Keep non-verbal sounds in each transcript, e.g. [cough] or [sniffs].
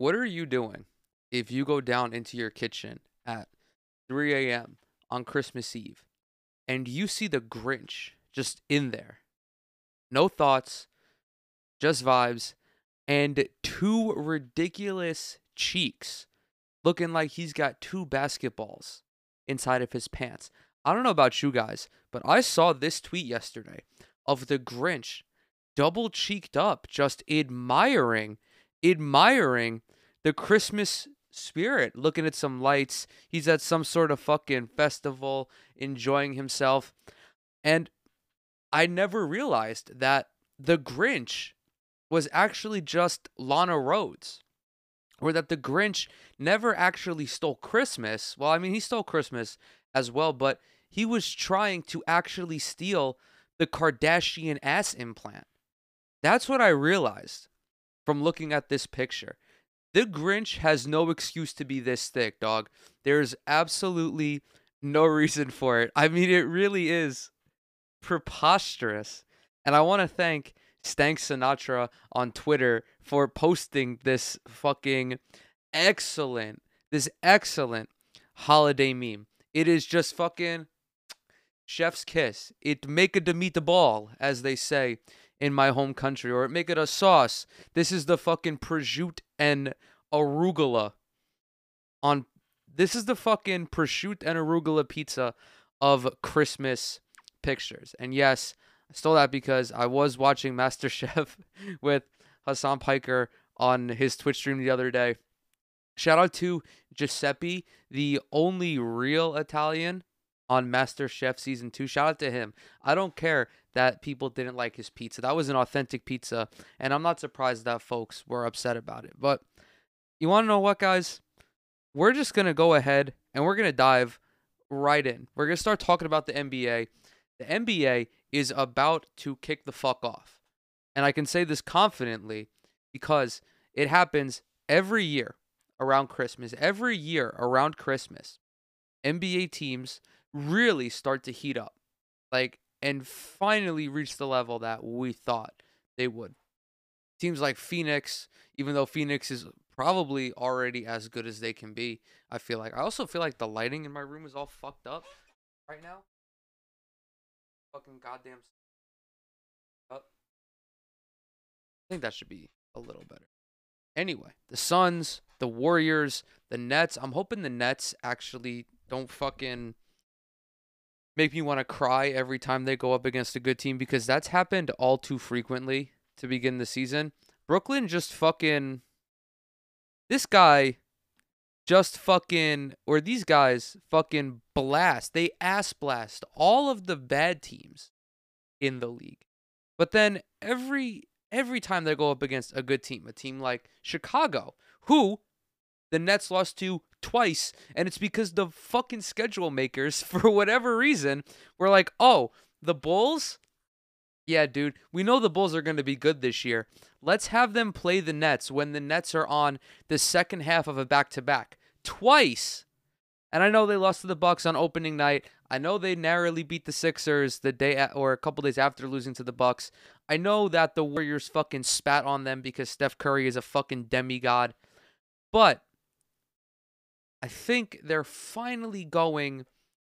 what are you doing if you go down into your kitchen at 3 a.m. on Christmas Eve and you see the Grinch just in there? No thoughts, just vibes, and two ridiculous cheeks looking like he's got two basketballs inside of his pants. I don't know about you guys, but I saw this tweet yesterday of the Grinch double cheeked up, just admiring, admiring the Christmas spirit, looking at some lights. He's at some sort of fucking festival, enjoying himself. And I never realized that the Grinch was actually just Lana Rhoades, Or that the Grinch never actually stole Christmas. Well, I mean, he stole Christmas as well, but he was trying to actually steal the Kardashian ass implant. That's what I realized from looking at this picture. The Grinch has no excuse to be this thick, dog. There's absolutely no reason for it. I mean, it really is preposterous. And I want to thank Stank Sinatra on Twitter for posting this fucking excellent, this excellent holiday meme. It is just fucking chef's kiss. It make a to meet the ball, as they say in my home country, or make it a sauce. This is the fucking prosciutto and arugula on. This is the fucking prosciutto and arugula pizza of Christmas pictures. And yes, I stole that because I was watching [laughs] MasterChef with Hasan Piker on his Twitch stream the other day. Shout out to Giuseppe, the only real Italian on MasterChef season two. Shout out to him. I don't care that people didn't like his pizza. That was an authentic pizza, and I'm not surprised that folks were upset about it. But you want to know what, guys? We're just gonna go ahead and we're gonna dive right in. We're gonna start talking about the NBA. The NBA is about to kick the fuck off, and I can say this confidently because it happens every year around Christmas. Every year around Christmas, NBA teams really start to heat up. Like, and finally reach the level that we thought they would. Teams like Phoenix, even though Phoenix is probably already as good as they can be, I feel like. I also feel like the lighting in my room is all fucked up right now. Fucking goddamn. Up. I think that should be a little better. Anyway, the Suns, the Warriors, the Nets. I'm hoping the Nets actually don't fucking make me want to cry every time they go up against a good team because that's happened all too frequently to begin the season. Brooklyn just fucking this guy just fucking or these guys fucking blast. They ass blast all of the bad teams in the league. But then every every time they go up against a good team, a team like Chicago, who the Nets lost to twice, and it's because the fucking schedule makers, [laughs] for whatever reason, were like, oh, the Bulls? Yeah, dude, we know the Bulls are going to be good this year. Let's have them play the Nets when the Nets are on the second half of a back to back. Twice. And I know they lost to the Bucks on opening night. I know they narrowly beat the Sixers the day at, or a couple days after losing to the Bucks. I know that the Warriors fucking spat on them because Steph Curry is a fucking demigod. But I think they're finally going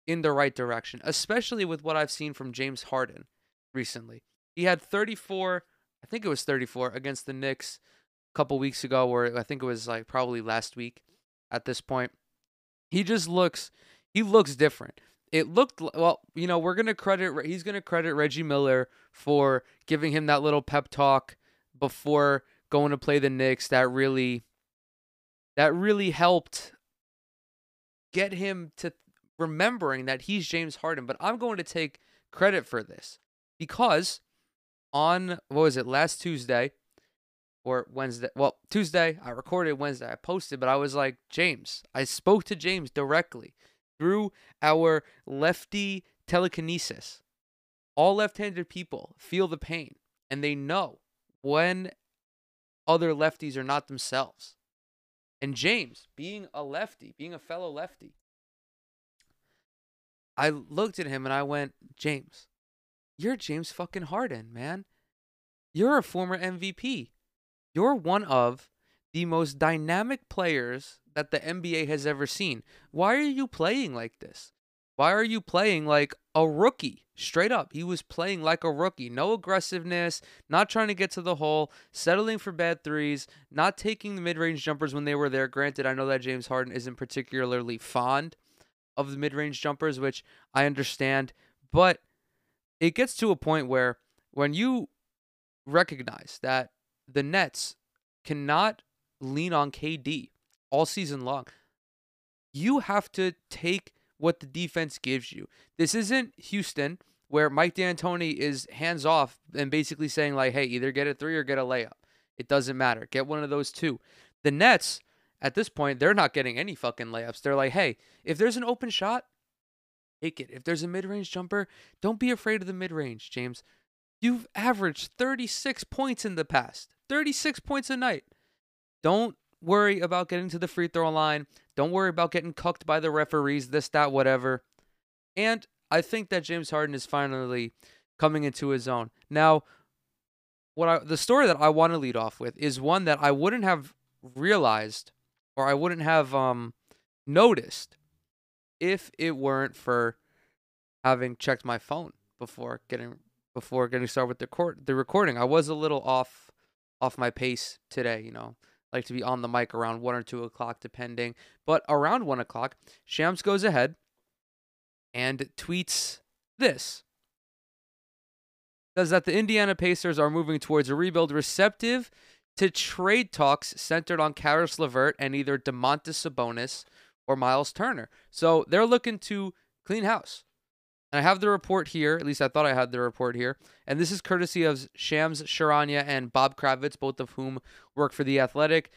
in the right direction, especially with what I've seen from James Harden recently. He had 34, I think it was 34 against the Knicks a couple weeks ago, or I think it was like probably last week at this point. He just looks he looks different. It looked well, you know, we're to credit he's going to credit Reggie Miller for giving him that little pep talk before going to play the Knicks that really that really helped get him to remembering that he's James Harden. But I'm going to take credit for this because on what was it last Tuesday or Wednesday? Well, Tuesday I recorded Wednesday I posted, but I was like James. I spoke to James directly through our lefty telekinesis. All left-handed people feel the pain and they know when other lefties are not themselves. And James, being a lefty, being a fellow lefty, I looked at him and I went, James, you're James fucking Harden, man. You're a former MVP. You're one of the most dynamic players that the NBA has ever seen. Why are you playing like this? Why are you playing like a rookie? Straight up, he was playing like a rookie. No aggressiveness, not trying to get to the hole, settling for bad threes, not taking the mid range jumpers when they were there. Granted, I know that James Harden isn't particularly fond of the mid range jumpers, which I understand, but it gets to a point where when you recognize that the Nets cannot lean on KD all season long, you have to take what the defense gives you. This isn't Houston where Mike D'Antoni is hands off and basically saying like, "Hey, either get a 3 or get a layup. It doesn't matter. Get one of those two." The Nets at this point, they're not getting any fucking layups. They're like, "Hey, if there's an open shot, take it. If there's a mid-range jumper, don't be afraid of the mid-range, James. You've averaged 36 points in the past. 36 points a night. Don't worry about getting to the free throw line. Don't worry about getting cucked by the referees, this, that, whatever. And I think that James Harden is finally coming into his own. Now, what I the story that I want to lead off with is one that I wouldn't have realized or I wouldn't have um noticed if it weren't for having checked my phone before getting before getting started with the court the recording. I was a little off off my pace today, you know like to be on the mic around one or two o'clock, depending. But around one o'clock, Shams goes ahead and tweets this. Says that the Indiana Pacers are moving towards a rebuild receptive to trade talks centered on Caris LeVert and either Domantas Sabonis or Miles Turner. So they're looking to clean house. And I have the report here. At least I thought I had the report here. And this is courtesy of Shams Charania and Bob Kravitz, both of whom work for The Athletic.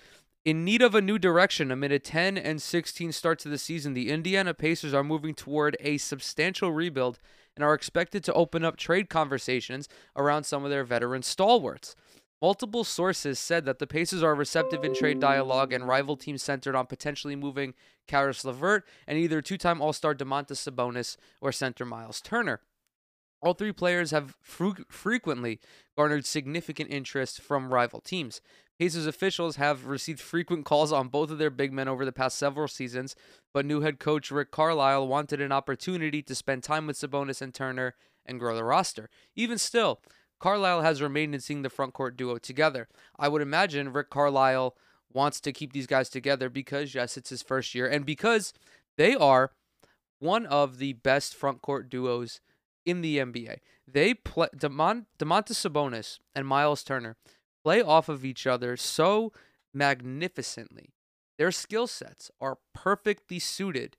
In need of a new direction amid a 10 and 16 start to the season, the Indiana Pacers are moving toward a substantial rebuild and are expected to open up trade conversations around some of their veteran stalwarts. Multiple sources said that the Pacers are receptive in trade dialogue and rival teams centered on potentially moving Caris LeVert and either two time All Star Domantas Sabonis or center Miles Turner. All three players have frequently garnered significant interest from rival teams. Pacers officials have received frequent calls on both of their big men over the past several seasons, but new head coach Rick Carlisle wanted an opportunity to spend time with Sabonis and Turner and grow the roster. Even still, Carlisle has remained in seeing the front court duo together. I would imagine Rick Carlisle wants to keep these guys together because, yes, it's his first year and because they are one of the best front court duos in the NBA. They play Demont- Domantas Sabonis and Miles Turner play off of each other so magnificently. Their skill sets are perfectly suited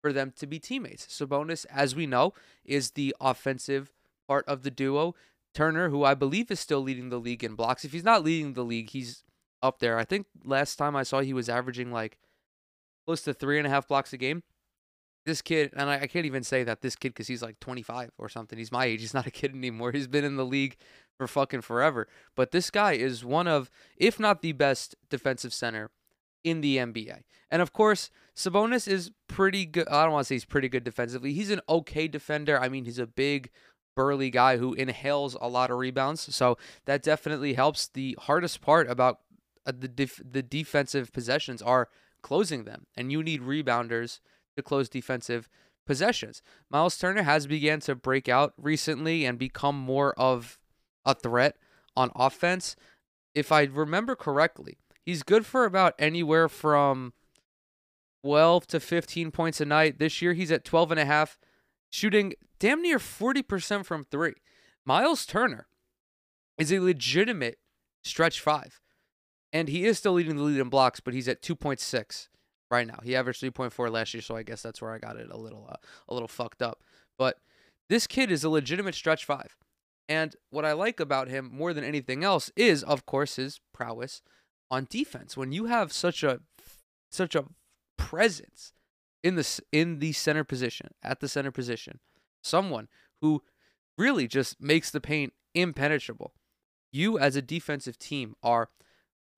for them to be teammates. Sabonis, as we know, is the offensive part of the duo. Turner, who I believe is still leading the league in blocks. If he's not leading the league, he's up there. I think last time I saw he was averaging like close to three and a half blocks a game. This kid, and I, I can't even say that this kid because he's like 25 or something. He's my age. He's not a kid [laughs] anymore. He's been in the league for fucking forever. But this guy is one of, if not the best defensive center in the NBA. And of course, Sabonis is pretty good. I don't want to say he's pretty good defensively. He's an okay defender. I mean, he's a big, burly guy who inhales a lot of rebounds. So that definitely helps. The hardest part about uh, the def- the defensive possessions are closing them, and you need rebounders to close defensive possessions. Miles Turner has began to break out recently and become more of a threat on offense. If I remember correctly, he's good for about anywhere from 12 to 15 points a night. This year he's at 12 and a half, shooting damn near 40% from 3. Miles Turner is a legitimate stretch 5. And he is still leading the lead in blocks, but he's at 2.6 right now. He averaged 3.4 last year, so I guess that's where I got it a little uh, a little fucked up. But this kid is a legitimate stretch 5. And what I like about him more than anything else is of course his prowess on defense. When you have such a such a presence in the in the center position, at the center position, someone who really just makes the paint impenetrable. You as a defensive team are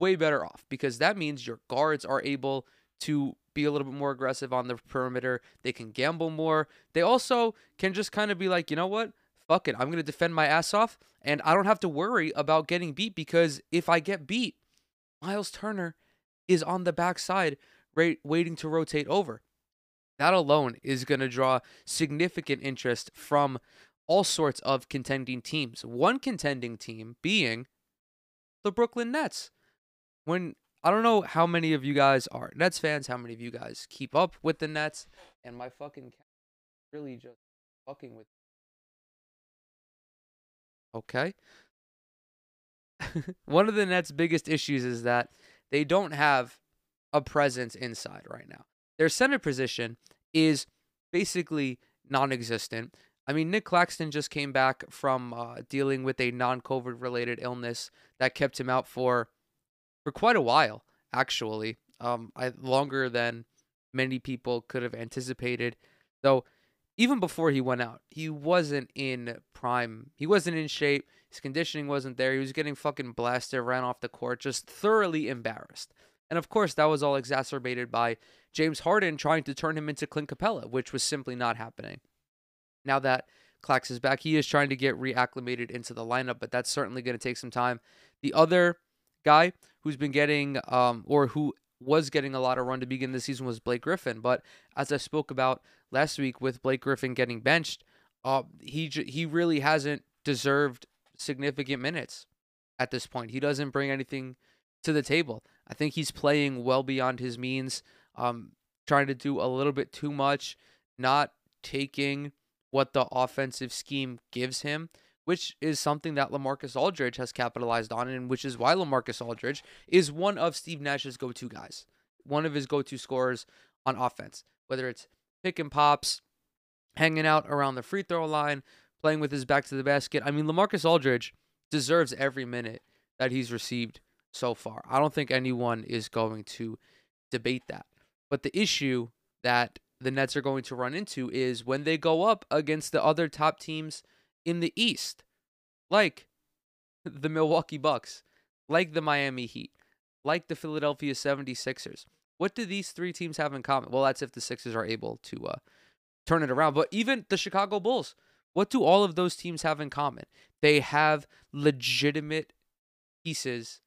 way better off because that means your guards are able to be a little bit more aggressive on the perimeter. They can gamble more. They also can just kind of be like, you know what? Fuck it. I'm going to defend my ass off and I don't have to worry about getting beat because if I get beat, Miles Turner is on the backside, right, waiting to rotate over. That alone is going to draw significant interest from all sorts of contending teams. One contending team being the Brooklyn Nets. When I don't know how many of you guys are Nets fans, how many of you guys keep up with the Nets, and my fucking cat really just fucking with. Okay. [laughs] One of the Nets' biggest issues is that they don't have a presence inside right now. Their center position is basically non existent. I mean, Nick Claxton just came back from uh, dealing with a non-COVID related illness that kept him out for for quite a while, actually, um, I, longer than many people could have anticipated. Though, even before he went out, he wasn't in prime. He wasn't in shape. His conditioning wasn't there. He was getting fucking blasted, ran off the court, just thoroughly embarrassed. And of course, that was all exacerbated by James Harden trying to turn him into Clint Capela, which was simply not happening. Now that Clax is back, he is trying to get reacclimated into the lineup, but that's certainly going to take some time. The other guy who's been getting, um, or who was getting a lot of run to begin the season was Blake Griffin. But as I spoke about last week with Blake Griffin getting benched, uh, he he really hasn't deserved significant minutes at this point. He doesn't bring anything to the table. I think he's playing well beyond his means, um, trying to do a little bit too much, not taking what the offensive scheme gives him, which is something that LaMarcus Aldridge has capitalized on, and which is why LaMarcus Aldridge is one of Steve Nash's go to guys, one of his go to scorers on offense, whether it's pick and pops, hanging out around the free throw line, playing with his back to the basket. I mean, LaMarcus Aldridge deserves every minute that he's received so far. I don't think anyone is going to debate that. But the issue that the Nets are going to run into is when they go up against the other top teams in the East, like the Milwaukee Bucks, like the Miami Heat, like the Philadelphia 76ers. What do these three teams have in common? Well, that's if the Sixers are able to uh, turn it around. But even the Chicago Bulls, what do all of those teams have in common? They have legitimate pieces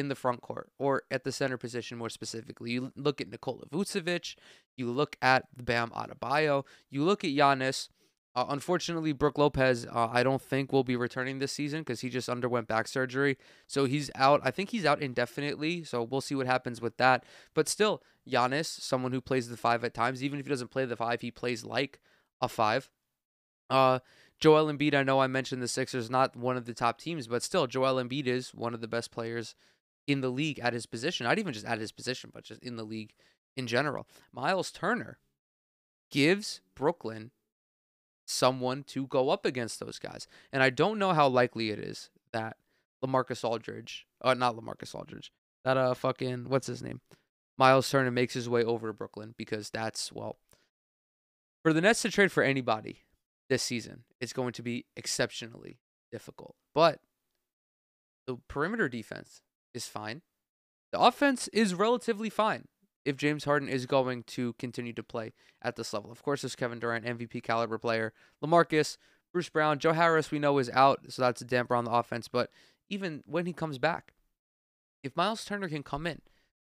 in the front court or at the center position more specifically. You look at Nikola Vucevic, you look at Bam Adebayo, you look at Giannis. Uh, unfortunately, Brook Lopez, uh, I don't think will be returning this season because he just underwent back surgery. So he's out. I think he's out indefinitely. So we'll see what happens with that. But still, Giannis, someone who plays the five at times, even if he doesn't play the five, he plays like a five. Uh, Joel Embiid, I know I mentioned the Sixers, not one of the top teams, but still, Joel Embiid is one of the best players in the league at his position. Not even just at his position, but just in the league in general. Miles Turner gives Brooklyn someone to go up against those guys. And I don't know how likely it is that LaMarcus Aldridge, uh, not LaMarcus Aldridge, that uh fucking what's his name, Miles Turner makes his way over to Brooklyn because that's well, for the Nets to trade for anybody this season, it's going to be exceptionally difficult. But the perimeter defense is fine. The offense is relatively fine if James Harden is going to continue to play at this level. Of course, there's Kevin Durant, MVP caliber player. LaMarcus, Bruce Brown, Joe Harris, we know is out, so that's a damper on the offense. But even when he comes back, if Miles Turner can come in,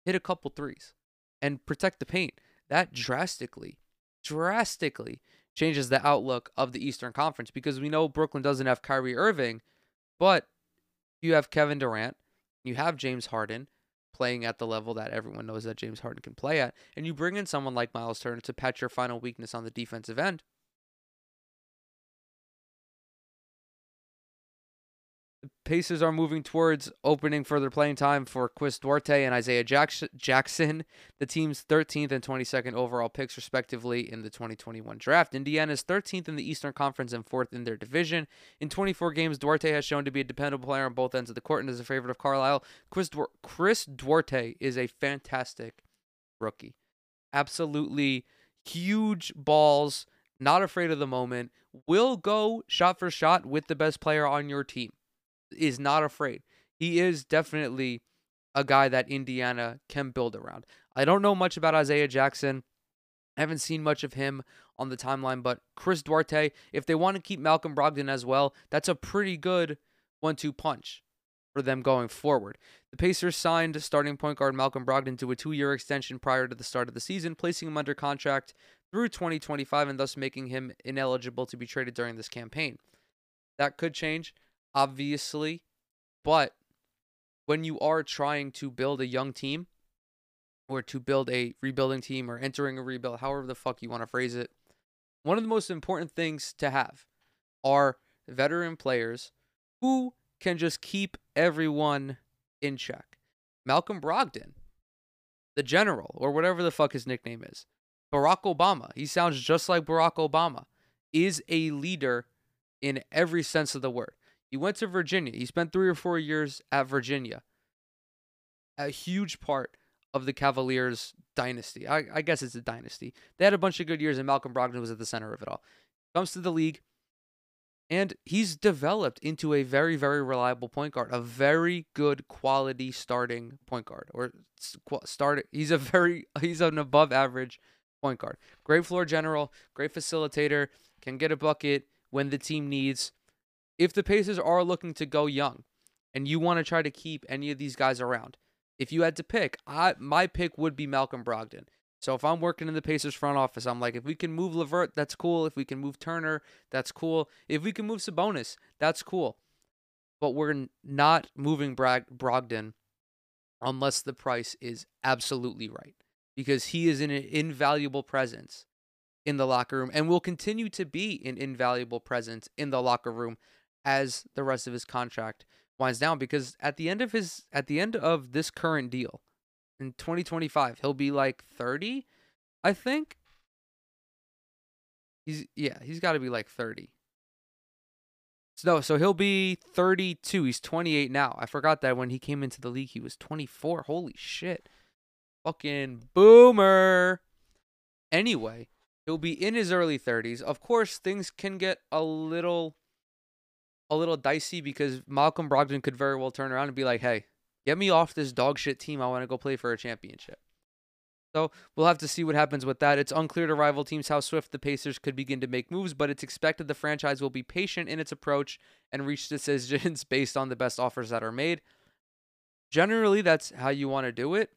hit a couple threes, and protect the paint, that drastically, drastically changes the outlook of the Eastern Conference because we know Brooklyn doesn't have Kyrie Irving, but you have Kevin Durant, you have James Harden playing at the level that everyone knows that James Harden can play at, and you bring in someone like Miles Turner to patch your final weakness on the defensive end, Pacers are moving towards opening further playing time for Chris Duarte and Isaiah Jackson, the team's 13th and 22nd overall picks, respectively, in the 2021 draft. Indiana's 13th in the Eastern Conference and 4th in their division. In 24 games, Duarte has shown to be a dependable player on both ends of the court and is a favorite of Carlisle. Chris, du- Chris Duarte is a fantastic rookie. Absolutely huge balls, not afraid of the moment, will go shot for shot with the best player on your team is not afraid. He is definitely a guy that Indiana can build around. I don't know much about Isaiah Jackson. I haven't seen much of him on the timeline, but Chris Duarte, if they want to keep Malcolm Brogdon as well, that's a pretty good one two punch. for them going forward. The Pacers signed starting point guard Malcolm Brogdon to a two year extension prior to the start of the season, placing him under contract through 2025 and thus making him ineligible to be traded during this campaign. That could change, obviously, but when you are trying to build a young team or to build a rebuilding team or entering a rebuild, however the fuck you want to phrase it, one of the most important things to have are veteran players who can just keep everyone in check. Malcolm Brogdon, the general, or whatever the fuck his nickname is, Barack Obama, he sounds just like Barack Obama, is a leader in every sense of the word. He went to Virginia. He spent three or four years at Virginia. A huge part of the Cavaliers dynasty. I, I guess it's a dynasty. They had a bunch of good years, and Malcolm Brogdon was at the center of it all. Comes to the league, and he's developed into a very, very reliable point guard, a very good quality starting point guard, or start. He's a very, he's an above average point guard. Great floor general, great facilitator, can get a bucket when the team needs. If the Pacers are looking to go young, and you want to try to keep any of these guys around, if you had to pick, I my pick would be Malcolm Brogdon. So if I'm working in the Pacers front office, I'm like, if we can move LeVert, that's cool. If we can move Turner, that's cool. If we can move Sabonis, that's cool. But we're not moving Brag- Brogdon unless the price is absolutely right because he is an invaluable presence in the locker room and will continue to be an invaluable presence in the locker room as the rest of his contract winds down because at the end of his at the end of this current deal in 2025 he'll be like 30 i think? He's yeah he's got to be like 30 so so he'll be 32 he's 28 now. I forgot that when he came into the league he was 24 holy shit. Fucking boomer. Anyway he'll be in his early 30s of course things can get a little a little dicey because Malcolm Brogdon could very well turn around and be like, "Hey, get me off this dog shit team. I want to go play for a championship." So we'll have to see what happens with that. It's unclear to rival teams how swift the Pacers could begin to make moves, but it's expected the franchise will be patient in its approach and reach decisions [laughs] based on the best offers that are made. Generally, that's how you want to do it.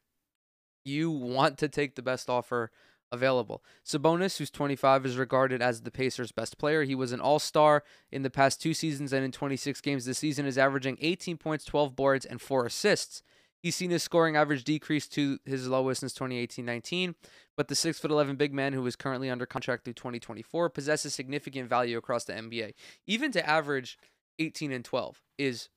You want to take the best offer available. Sabonis, who's 25, is regarded as the Pacers' best player. He was an all star in the past two seasons and in 26 games this season, is averaging 18 points, 12 boards, and 4 assists. He's seen his scoring average decrease to his lowest since 2018 19, but the 6'11 big man, who is currently under contract through 2024, possesses significant value across the NBA. Even to average 18 and 12 is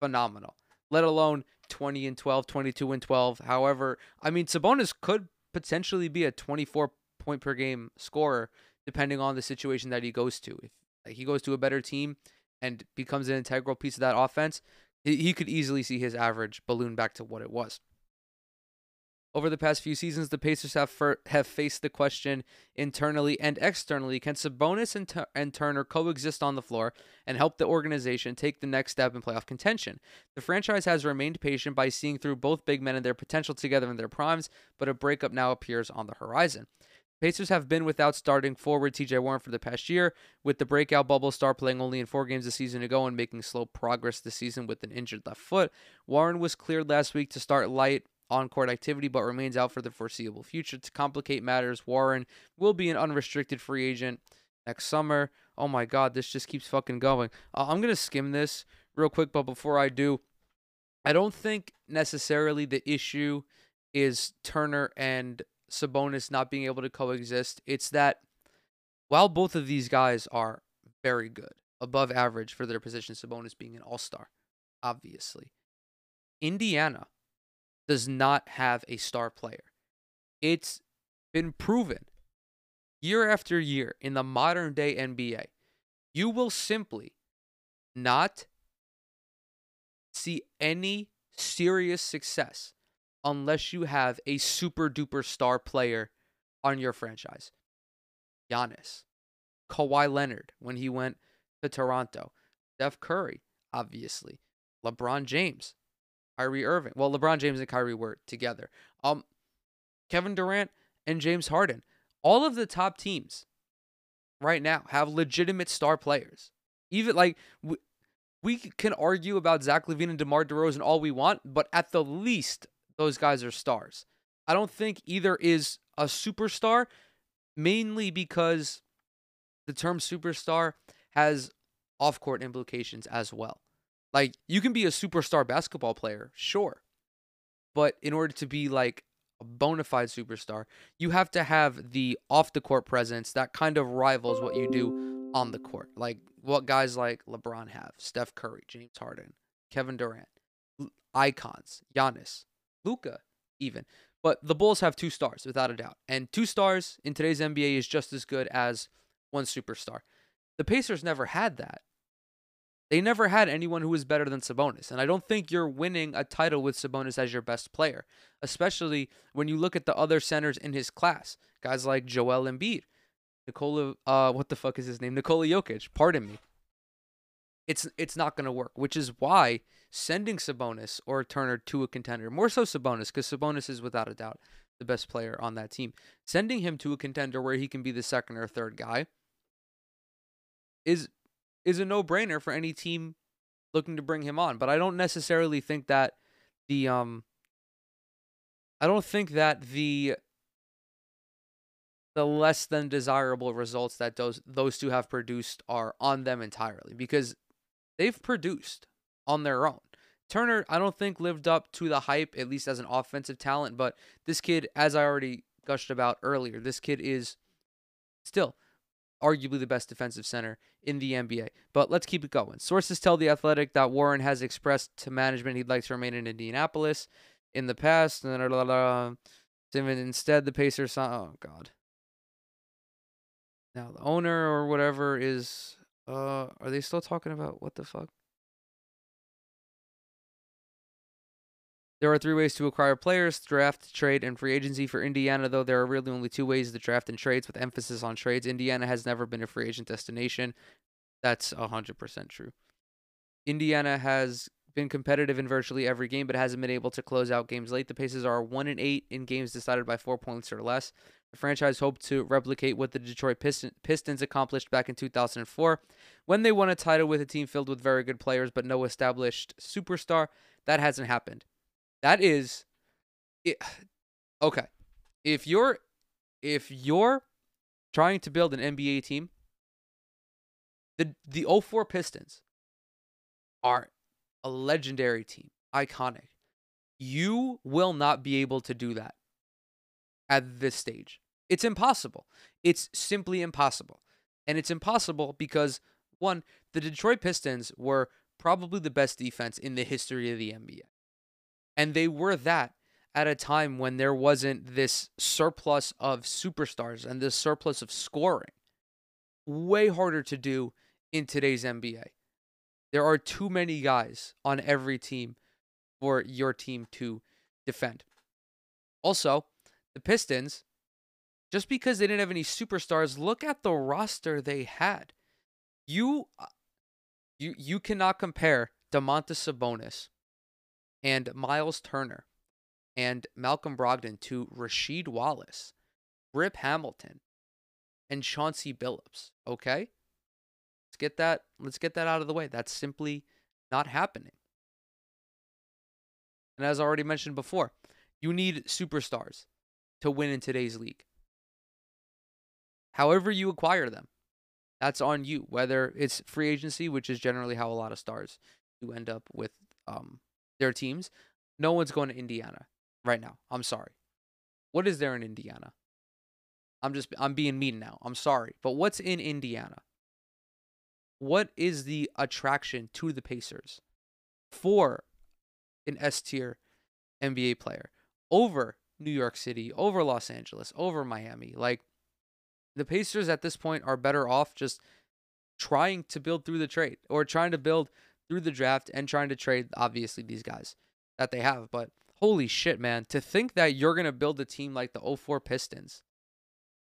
phenomenal, let alone 20 and 12, 22 and 12. However, I mean, Sabonis could potentially be a 24 point per game scorer depending on the situation that he goes to. If he goes to a better team and becomes an integral piece of that offense, he could easily see his average balloon back to what it was. Over the past few seasons, the Pacers have for, have faced the question internally and externally: Can Sabonis and, and Turner coexist on the floor and help the organization take the next step in playoff contention? The franchise has remained patient by seeing through both big men and their potential together in their primes, but a breakup now appears on the horizon. Pacers have been without starting forward TJ Warren for the past year, with the breakout bubble star playing only in four games a season ago and making slow progress this season with an injured left foot. Warren was cleared last week to start light on court activity, but remains out for the foreseeable future. To complicate matters, Warren will be an unrestricted free agent next summer. Oh my God, this just keeps fucking going. Uh, I'm going to skim this real quick, but before I do, I don't think necessarily the issue is Turner and Sabonis not being able to coexist. It's that while both of these guys are very good, above average for their position, Sabonis being an all star, obviously, Indiana does not have a star player. It's been proven year after year in the modern day NBA. You will simply not see any serious success unless you have a super duper star player on your franchise. Giannis, Kawhi Leonard when he went to Toronto, Steph Curry, obviously, LeBron James, Kyrie Irving. Well, LeBron James and Kyrie were together. Um, Kevin Durant and James Harden. All of the top teams right now have legitimate star players. Even like we can argue about Zach LaVine and DeMar DeRozan all we want, but at the least, those guys are stars. I don't think either is a superstar, mainly because the term superstar has off court implications as well. Like, you can be a superstar basketball player, sure. But in order to be like a bona fide superstar, you have to have the off the court presence that kind of rivals what you do on the court. Like what guys like LeBron have, Steph Curry, James Harden, Kevin Durant, icons, Giannis, Luka, even. But the Bulls have two stars, without a doubt. And two stars in today's NBA is just as good as one superstar. The Pacers never had that. They never had anyone who was better than Sabonis. And I don't think you're winning a title with Sabonis as your best player, especially when you look at the other centers in his class. Guys like Joel Embiid, Nikola, uh, what the fuck is his name? Nikola Jokic. Pardon me. It's it's not gonna work, which is why sending Sabonis or Turner to a contender, more so Sabonis, because Sabonis is without a doubt the best player on that team. Sending him to a contender where he can be the second or third guy is is a no-brainer for any team looking to bring him on. But I don't necessarily think that the um I don't think that the the less than desirable results that those those two have produced are on them entirely because they've produced on their own. Turner, I don't think lived up to the hype, at least as an offensive talent, but this kid, as I already gushed about earlier, this kid is still arguably the best defensive center in the NBA. But let's keep it going. Sources tell The Athletic that Warren has expressed to management he'd like to remain in Indianapolis in the past. And instead, the Pacers. Oh, God. Now, the owner or whatever is. Uh, are they still talking about what the fuck? There are three ways to acquire players draft, trade, and free agency. For Indiana, though, there are really only two ways to draft and trades, with emphasis on trades. Indiana has never been a free agent destination. That's 100% true. Indiana has been competitive in virtually every game, but hasn't been able to close out games late. The Pacers are 1 and 8 in games decided by four points or less. The franchise hoped to replicate what the Detroit Pistons accomplished back in 2004 when they won a title with a team filled with very good players but no established superstar. That hasn't happened. That is it, [sighs] okay. If you're if you're trying to build an NBA team, the the 04 Pistons are a legendary team, iconic. You will not be able to do that at this stage. It's impossible. It's simply impossible. And it's impossible because one, the Detroit Pistons were probably the best defense in the history of the NBA. And they were that at a time when there wasn't this surplus of superstars and this surplus of scoring. Way harder to do in today's NBA. There are too many guys on every team for your team to defend. Also, the Pistons, just because they didn't have any superstars, look at the roster they had. You uh, you you cannot compare Domantas Sabonis and Miles Turner and Malcolm Brogdon to Rasheed Wallace, Rip Hamilton, and Chauncey Billups. Okay? Let's get that let's get that out of the way. That's simply not happening. And as I already mentioned before, you need superstars to win in today's league. However you acquire them, that's on you. Whether it's free agency, which is generally how a lot of stars do end up with um, their teams. No one's going to Indiana right now. I'm sorry. What is there in Indiana? I'm just I'm being mean now. I'm sorry. But what's in Indiana? What is the attraction to the Pacers for an S tier NBA player over New York City, over Los Angeles, over Miami? Like the Pacers at this point are better off just trying to build through the trade or trying to build through the draft and trying to trade, obviously, these guys that they have. But holy shit, man, to think that you're going to build a team like the 04 Pistons,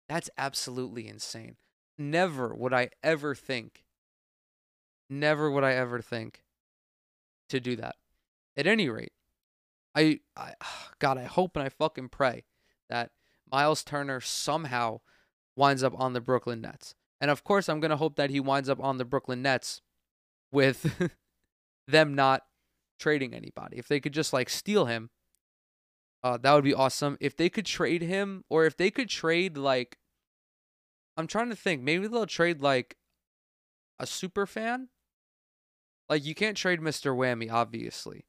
that's absolutely insane. Never would I ever think, never would I ever think to do that. At any rate, I, I [sighs] God, I hope and I fucking pray that Miles Turner somehow winds up on the Brooklyn Nets. And of course, I'm going to hope that he winds up on the Brooklyn Nets with [laughs] them not trading anybody. If they could just like steal him, uh, that would be awesome. If they could trade him, or if they could trade like, I'm trying to think. Maybe they'll trade like a super fan. Like you can't trade Mr. Whammy, obviously,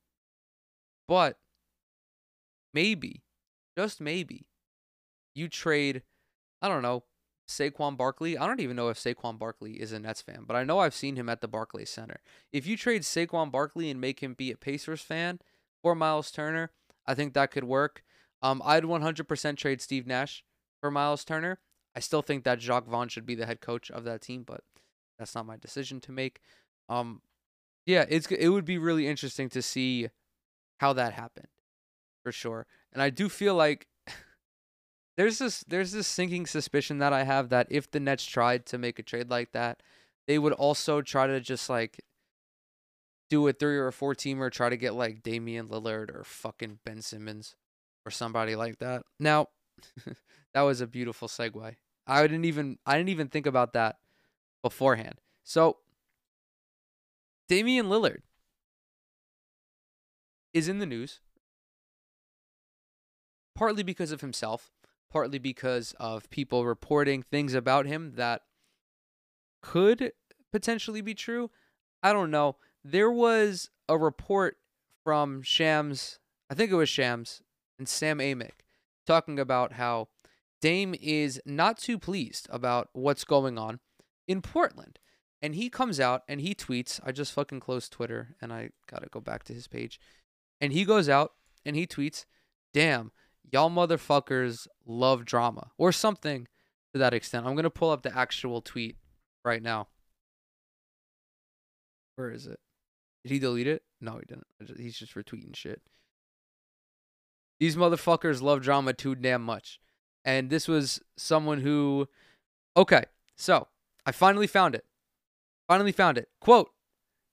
but maybe, just maybe, you trade. I don't know Saquon Barkley. I don't even know if Saquon Barkley is a Nets fan, but I know I've seen him at the Barclays Center. If you trade Saquon Barkley and make him be a Pacers fan for Miles Turner, I think that could work. Um, I'd 100% trade Steve Nash for Miles Turner. I still think that Jacque Vaughn should be the head coach of that team, but that's not my decision to make. Um, yeah, it's it would be really interesting to see how that happened, for sure. And I do feel like there's this there's this sinking suspicion that I have that if the Nets tried to make a trade like that, they would also try to just like do a three or a four teamer, or try to get like Damian Lillard or fucking Ben Simmons or somebody like that. Now, [laughs] that was a beautiful segue. I didn't even I didn't even think about that beforehand. So Damian Lillard is in the news partly because of himself, partly because of people reporting things about him that could potentially be true. I don't know there was a report from Shams, I think it was Shams and Sam Amick, talking about how Dame is not too pleased about what's going on in Portland. And he comes out and he tweets. I just fucking closed Twitter and I gotta go back to his page. And he goes out and he tweets, Damn, y'all motherfuckers love drama. Or something to that extent. I'm gonna pull up the actual tweet right now. Where is it? Did he delete it? No, he didn't. He's just retweeting shit. These motherfuckers love drama too damn much. And this was someone who. Okay, so I finally found it. Finally found it. Quote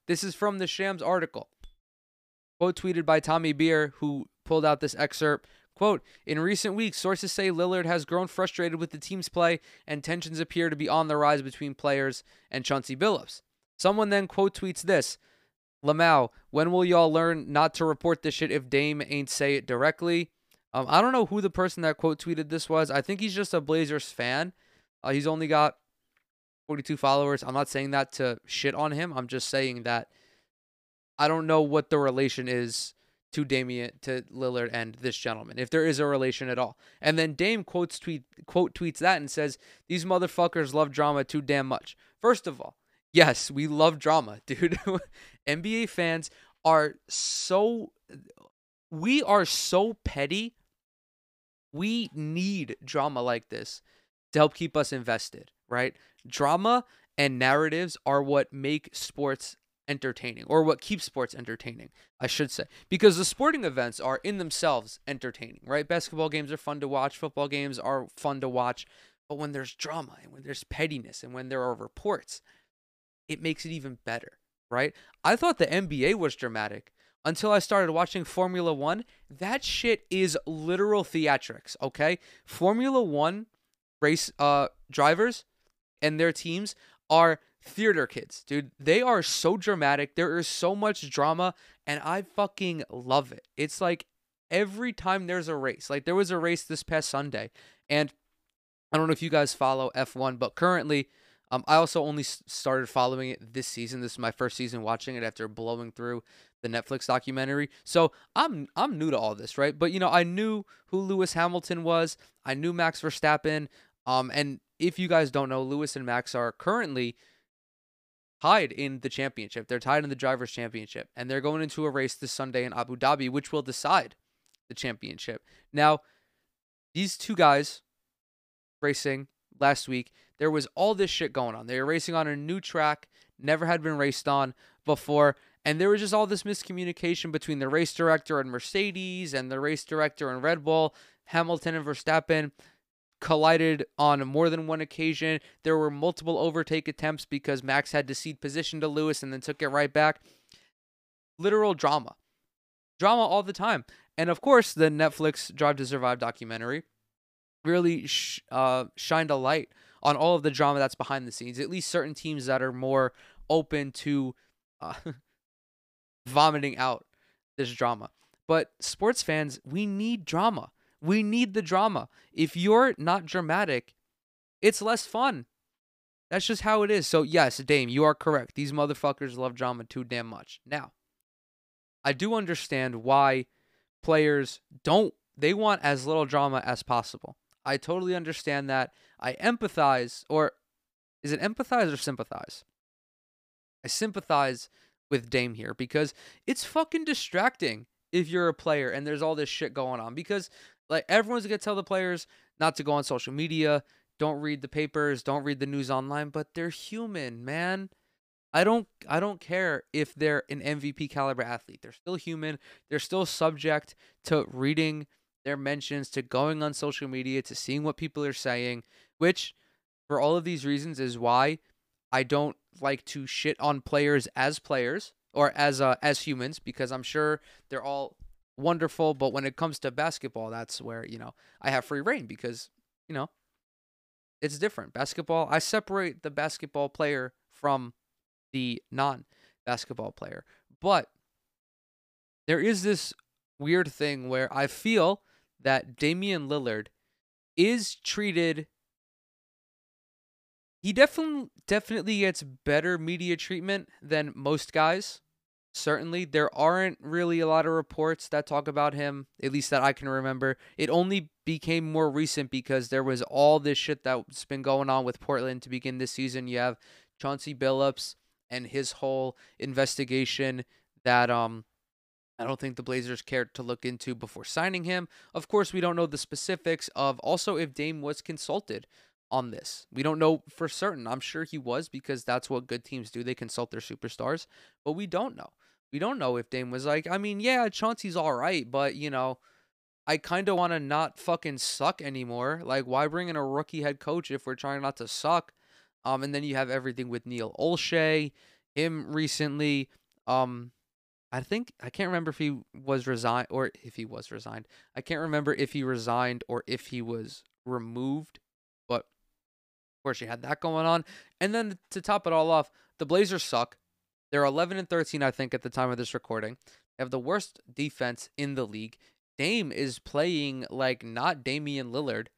This is from the Shams article. Quote tweeted by Tommy Beer, who pulled out this excerpt. Quote, in recent weeks, sources say Lillard has grown frustrated with the team's play, and tensions appear to be on the rise between players and Chauncey Billups. Someone then quote tweets this Lamau, when will y'all learn not to report this shit if Dame ain't say it directly? Um, I don't know who the person that quote tweeted this was. I think he's just a Blazers fan. Uh, he's only got 42 followers. I'm not saying that to shit on him. I'm just saying that I don't know what the relation is to Damian to Lillard and this gentleman, if there is a relation at all. And then Dame quotes tweet quote tweets that and says, These motherfuckers love drama too damn much. First of all, yes, we love drama, [laughs] dude. NBA fans are so we are so petty. We need drama like this to help keep us invested, right? Drama and narratives are what make sports entertaining or what keeps sports entertaining, I should say. Because the sporting events are in themselves entertaining, right? Basketball games are fun to watch, football games are fun to watch. But when there's drama and when there's pettiness and when there are reports, it makes it even better, right? I thought the NBA was dramatic until I started watching Formula One. That shit is literal theatrics, okay? Formula One race uh drivers and their teams are theater kids, dude. They are so dramatic. There is so much drama, and I fucking love it. It's like every time there's a race, like there was a race this past Sunday, and I don't know if you guys follow F1, but currently um, I also only started following it this season. This is my first season watching it after blowing through the Netflix documentary. So I'm I'm new to all this, right? But you know, I knew who Lewis Hamilton was. I knew Max Verstappen. Um, and if you guys don't know, Lewis and Max are currently tied in the championship. They're tied in the drivers' championship, and they're going into a race this Sunday in Abu Dhabi, which will decide the championship. Now, these two guys racing last week, there was all this shit going on. They were racing on a new track, never had been raced on before, and there was just all this miscommunication between the race director and Mercedes and the race director and Red Bull. Hamilton and Verstappen collided on more than one occasion. There were multiple overtake attempts because Max had to cede position to Lewis and then took it right back. Literal drama. Drama all the time. And of course, the Netflix Drive to Survive documentary really sh- uh, shined a light on all of the drama that's behind the scenes. At least certain teams that are more open to uh, [laughs] vomiting out this drama. But sports fans, we need drama. We need the drama. If you're not dramatic, it's less fun. That's just how it is. So, yes, Dame, you are correct. These motherfuckers love drama too damn much. Now, I do understand why players don't, they want as little drama as possible. I totally understand that. I empathize, or is it empathize or sympathize? I sympathize with Dame here because it's fucking distracting if you're a player and there's all this shit going on because like everyone's gonna tell the players not to go on social media, don't read the papers, don't read the news online, but they're human, man. I don't I don't care if they're an MVP caliber athlete. They're still human. They're still subject to reading their mentions, to going on social media, to seeing what people are saying, which for all of these reasons is why I don't like to shit on players as players or as uh, as humans because I'm sure they're all wonderful, but when it comes to basketball, that's where, you know, I have free reign because, you know, it's different. Basketball, I separate the basketball player from the non basketball player. But there is this weird thing where I feel that Damian Lillard is treated he definitely definitely gets better media treatment than most guys. Certainly, there aren't really a lot of reports that talk about him, at least that I can remember. It only became more recent because there was all this shit that's been going on with Portland to begin this season. You have Chauncey Billups and his whole investigation that um I don't think the Blazers cared to look into before signing him. Of course, we don't know the specifics of also if Dame was consulted on this. We don't know for certain. I'm sure he was because that's what good teams do. They consult their superstars, but we don't know. We don't know if Dame was like, I mean, yeah, Chauncey's all right, but you know, I kind of want to not fucking suck anymore. Like, why bring in a rookie head coach if we're trying not to suck? Um, and then you have everything with Neil Olshey, him recently. Um, I think I can't remember if he was resigned or if he was resigned. I can't remember if he resigned or if he was removed. But of course, you had that going on. And then to top it all off, the Blazers suck. They're 11 and 13, I think, at the time of this recording. They have the worst defense in the league. Dame is playing like not Damian Lillard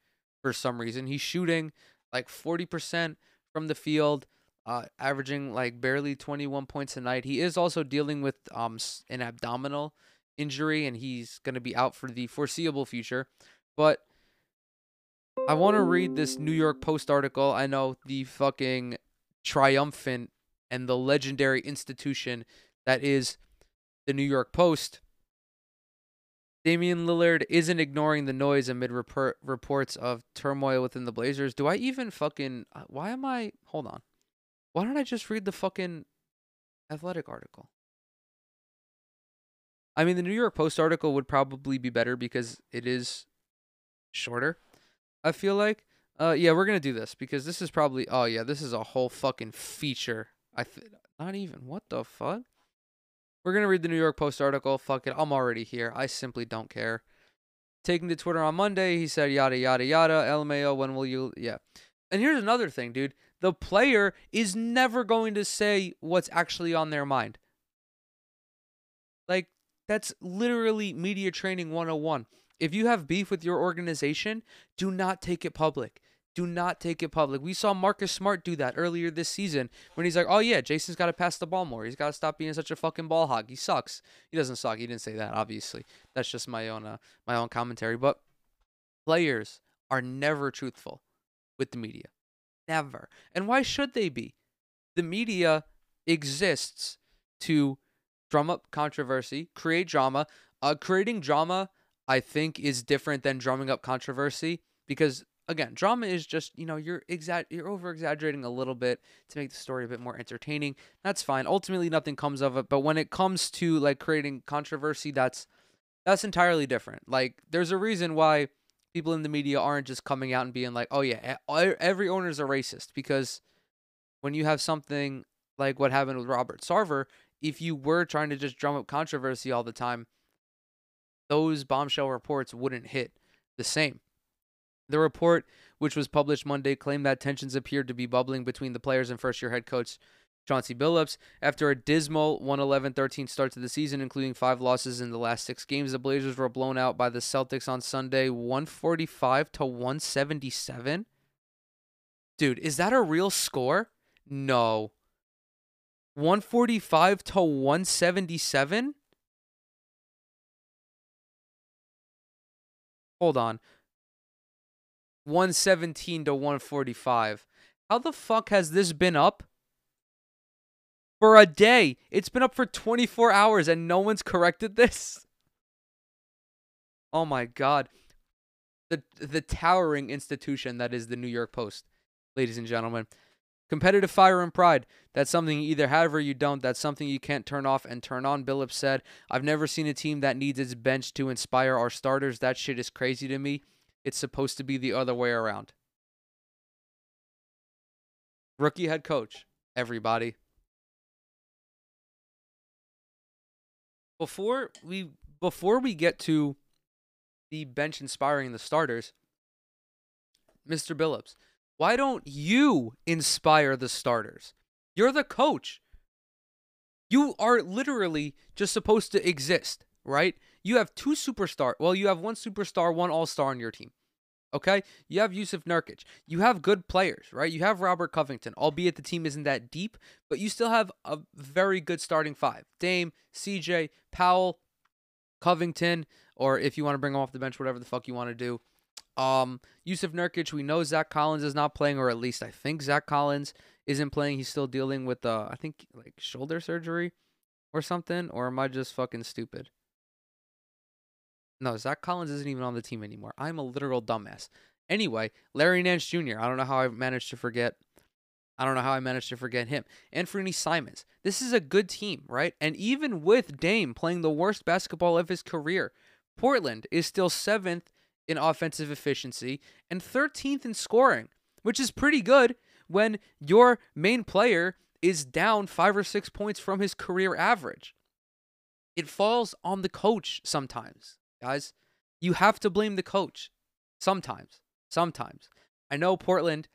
for some reason. He's shooting like 40% from the field, uh, averaging like barely 21 points a night. He is also dealing with um an abdominal injury, and he's going to be out for the foreseeable future. But I want to read this New York Post article. I know the fucking triumphant and the legendary institution that is the New York Post. Damian Lillard isn't ignoring the noise amid report, reports of turmoil within the Blazers. Do I even fucking. Uh, why am I. Hold on. Why don't I just read the fucking athletic article? I mean, the New York Post article would probably be better because it is shorter. I feel like. Uh, yeah, we're gonna do this because this is probably. Oh yeah, this is a whole fucking feature I th- not even. What the fuck? We're gonna read the New York Post article. Fuck it, I'm already here. I simply don't care. Taking to Twitter on Monday, he said yada yada yada. LMAO, when will you? Yeah. And here's another thing, dude. The player is never going to say what's actually on their mind. Like that's literally media training 101. If you have beef with your organization, do not take it public. Do not take it public. We saw Marcus Smart do that earlier this season when he's like, "Oh yeah, Jason's got to pass the ball more. He's got to stop being such a fucking ball hog. He sucks. He doesn't suck. He didn't say that, obviously. That's just my own uh, my own commentary. But players are never truthful with the media, never. And why should they be? The media exists to drum up controversy, create drama. Uh, creating drama, I think, is different than drumming up controversy because again, drama is just you know you're exa- you're over exaggerating a little bit to make the story a bit more entertaining. That's fine. Ultimately, nothing comes of it. But when it comes to like creating controversy, that's that's entirely different. Like, there's a reason why people in the media aren't just coming out and being like, "Oh yeah, every owner is a racist," because when you have something like what happened with Robert Sarver, if you were trying to just drum up controversy all the time, those bombshell reports wouldn't hit the same. The report, which was published Monday, claimed that tensions appeared to be bubbling between the players and first year head coach Chauncey Billups. After a dismal 111 13 start to the season, including five losses in the last six games, the Blazers were blown out by the Celtics on Sunday 145 to 177. Dude, is that a real score? No. 145 to 177? Hold on. 117 to 145. How the fuck has this been up? For a day. It's been up for 24 hours and no one's corrected this. Oh my god. The the towering institution that is the New York Post, ladies and gentlemen. Competitive fire and pride. That's something you either have or you don't. That's something you can't turn off and turn on. Billups said, I've never seen a team that needs its bench to inspire our starters. That shit is crazy to me. It's supposed to be the other way around. Rookie head coach, everybody. Before we before we get to the bench inspiring the starters, Mr. Billups, why don't you inspire the starters? You're the coach. You are literally just supposed to exist, right? You have two superstar. Well, you have one superstar, one all-star on your team. Okay? You have Jusuf Nurkic. You have good players, right? You have Robert Covington, albeit the team isn't that deep, but you still have a very good starting five. Dame, CJ, Powell, Covington, or if you want to bring them off the bench, whatever the fuck you want to do. Um, Jusuf Nurkic, we know Zach Collins is not playing, or at least I think Zach Collins isn't playing. He's still dealing with, uh, I think, like shoulder surgery or something. Or am I just fucking stupid? No, Zach Collins isn't even on the team anymore. I'm a literal dumbass. Anyway, Larry Nance Jr., I don't know how I managed to forget. I don't know how I managed to forget him. Anfernee Simons. This is a good team, right? And even with Dame playing the worst basketball of his career, Portland is still seventh in offensive efficiency and 13th in scoring, which is pretty good when your main player is down five or six points from his career average. It falls on the coach sometimes, guys. You have to blame the coach sometimes. Sometimes. I know Portland,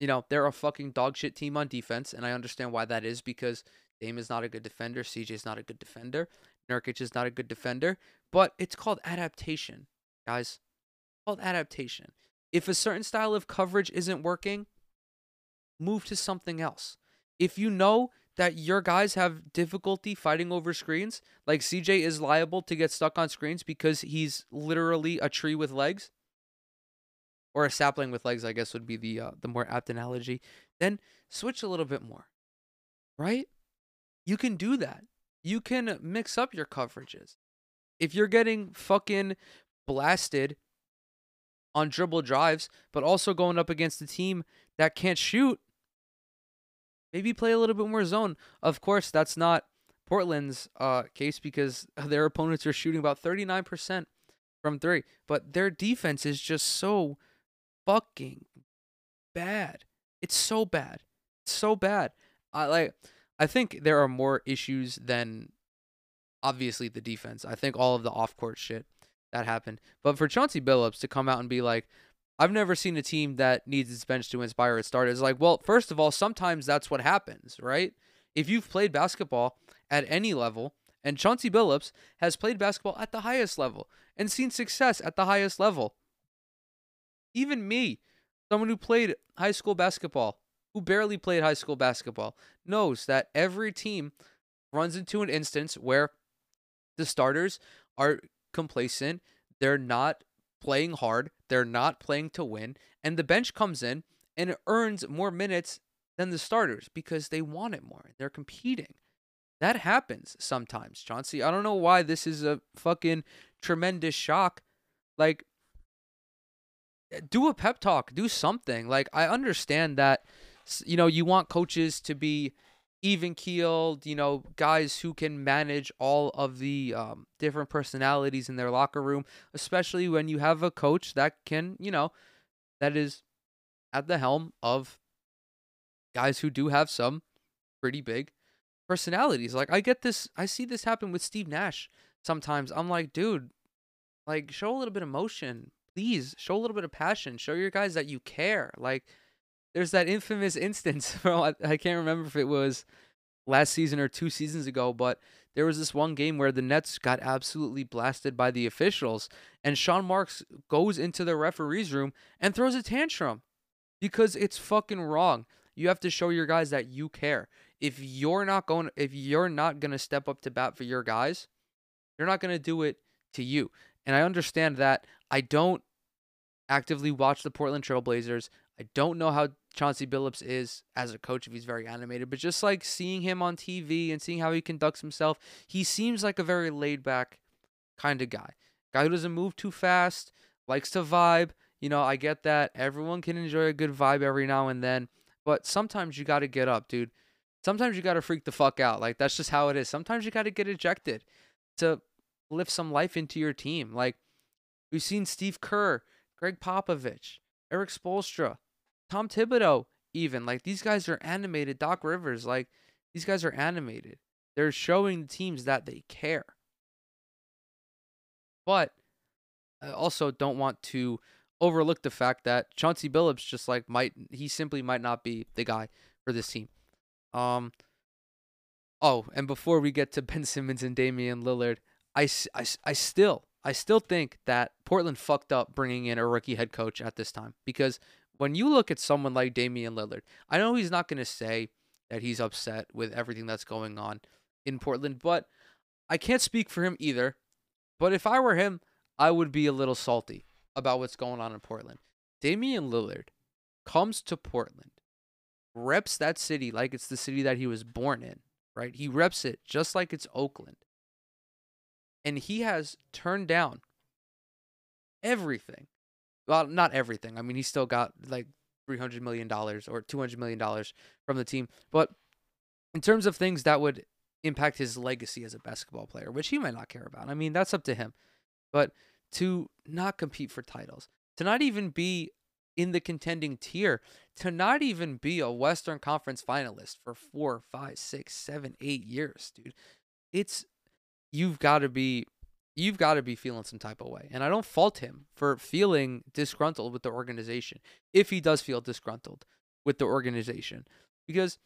you know, they're a fucking dog shit team on defense, and I understand why that is because Dame is not a good defender, CJ is not a good defender, Nurkic is not a good defender, but it's called adaptation, guys called adaptation. If a certain style of coverage isn't working, move to something else. If you know that your guys have difficulty fighting over screens, like CJ is liable to get stuck on screens because he's literally a tree with legs, or a sapling with legs, I guess would be the uh, the more apt analogy. Then switch a little bit more, right? You can do that. You can mix up your coverages. If you're getting fucking blasted on dribble drives, but also going up against a team that can't shoot, maybe play a little bit more zone. Of course, that's not Portland's uh, case because [laughs] their opponents are shooting about 39% from three, but their defense is just so fucking bad. It's so bad. It's so bad. I like I think there are more issues than obviously the defense. I think all of the off-court shit that happened. But for Chauncey Billups to come out and be like, I've never seen a team that needs its bench to inspire its starters. Like, well, first of all, sometimes that's what happens, right? If you've played basketball at any level, and Chauncey Billups has played basketball at the highest level and seen success at the highest level. Even me, someone who played high school basketball, who barely played high school basketball, knows that every team runs into an instance where the starters are complacent. They're not playing hard. They're not playing to win. And the bench comes in and earns more minutes than the starters because they want it more. They're competing. That happens sometimes, Chauncey. I don't know why this is a fucking tremendous shock. Like, eh, do a pep talk, do something. Like, I understand that, you know, you want coaches to be even keeled, you know, guys who can manage all of the um, different personalities in their locker room, especially when you have a coach that can, you know, that is at the helm of guys who do have some pretty big personalities. Like, I get this, I see this happen with Steve Nash sometimes. I'm like, dude, like, show a little bit of emotion. Please show a little bit of passion. Show your guys that you care. Like, there's that infamous instance [laughs] from I can't remember if it was last season or two seasons ago, but there was this one game where the Nets got absolutely blasted by the officials, and Sean Marks goes into the referee's room and throws a tantrum because it's fucking wrong. You have to show your guys that you care. If you're not going if you're not to step up to bat for your guys, they're not going to do it to you. And I understand that I don't actively watch the Portland Trailblazers. I don't know how Chauncey Billups is as a coach if he's very animated, but just like seeing him on TV and seeing how he conducts himself, he seems like a very laid back kind of guy. Guy who doesn't move too fast, likes to vibe. You know, I get that. Everyone can enjoy a good vibe every now and then, but sometimes you got to get up, dude. Sometimes you got to freak the fuck out. Like that's just how it is. Sometimes you got to get ejected to lift some life into your team. Like we've seen Steve Kerr, Gregg Popovich, Erik Spoelstra, Tom Thibodeau, even. Like these guys are animated. Doc Rivers, like these guys are animated. They're showing the teams that they care. But I also don't want to overlook the fact that Chauncey Billups just like might he simply might not be the guy for this team. Um Oh, and before we get to [laughs] Ben Simmons and Damian Lillard, I, I, I still I still think that Portland fucked up bringing in a rookie head coach at this time because when you look at someone like Damian Lillard, I know he's not going to say that he's upset with everything that's going on in Portland, but I can't speak for him either. But if I were him, I would be a little salty about what's going on in Portland. Damian Lillard comes to Portland, reps that city like it's the city that he was born in, right? He reps it just like it's Oakland. And he has turned down everything well, not everything. I mean, he still got like three hundred million dollars or two hundred million dollars from the team, but in terms of things that would impact his legacy as a basketball player, which he might not care about. I mean, that's up to him. But to not compete for titles, to not even be in the contending tier, to not even be a Western Conference finalist for four, five, six, seven, eight years, dude. It's you've got to be you've got to be feeling some type of way. And I don't fault him for feeling disgruntled with the organization if he does feel disgruntled with the organization because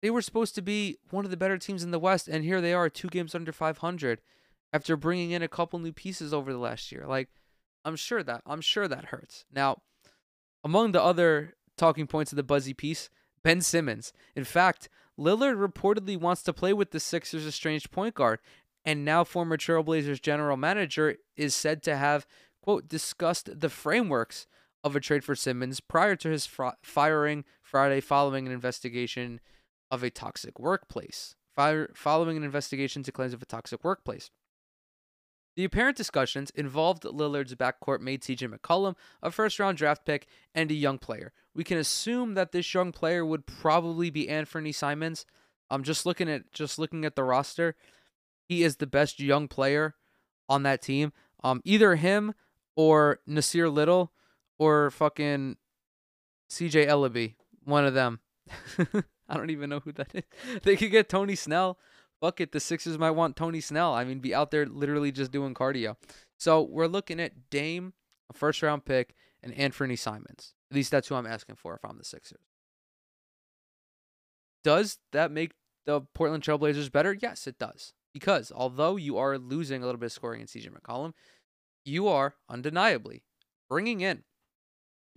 they were supposed to be one of the better teams in the West and here they are two games under 500 after bringing in a couple new pieces over the last year. Like I'm sure that I'm sure that hurts. Now, among the other talking points of the Buzzy piece, Ben Simmons. In fact, Lillard reportedly wants to play with the Sixers' estranged point guard, and now former Trailblazers general manager, is said to have, quote, discussed the frameworks of a trade for Simmons prior to his fr- firing Friday following an investigation of a toxic workplace. Fire- following an investigation to claims of a toxic workplace. The apparent discussions involved Lillard's backcourt mate CJ McCollum, a first round draft pick, and a young player. We can assume that this young player would probably be Anthony Simons. I'm just looking at just looking at the roster he is the best young player on that team. Um, either him or Nassir Little or fucking CJ Elleby, one of them. [laughs] I don't even know who that is. [laughs] They could get Tony Snell. Fuck it, the Sixers might want Tony Snell. I mean, be out there literally just doing cardio. So we're looking at Dame, a first round pick, and Anthony Simons. At least that's who I'm asking for if I'm the Sixers. Does that make the Portland Trailblazers better? Yes, it does. Because although you are losing a little bit of scoring in CJ McCollum, you are undeniably bringing in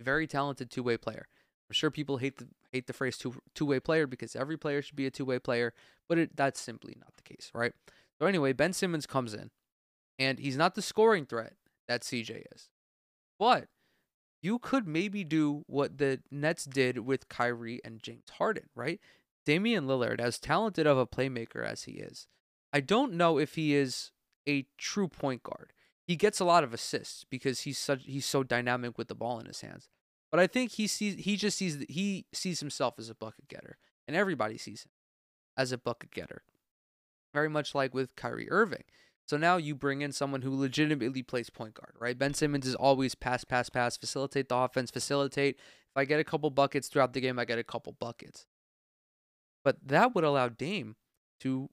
a very talented two way player. I'm sure people hate the hate the phrase two two way player because every player should be a two way player, but it, that's simply not the case, right? So anyway, Ben Simmons comes in, and he's not the scoring threat that CJ is, but you could maybe do what the Nets did with Kyrie and James Harden, right? Damian Lillard, as talented of a playmaker as he is, I don't know if he is a true point guard. He gets a lot of assists because he's such he's so dynamic with the ball in his hands. But I think he sees he just sees he sees himself as a bucket getter, and everybody sees him as a bucket getter. Very much like with Kyrie Irving. So now you bring in someone who legitimately plays point guard, right? Ben Simmons is always pass, pass, pass, facilitate the offense, facilitate. If I get a couple buckets throughout the game, I get a couple buckets. But that would allow Dame to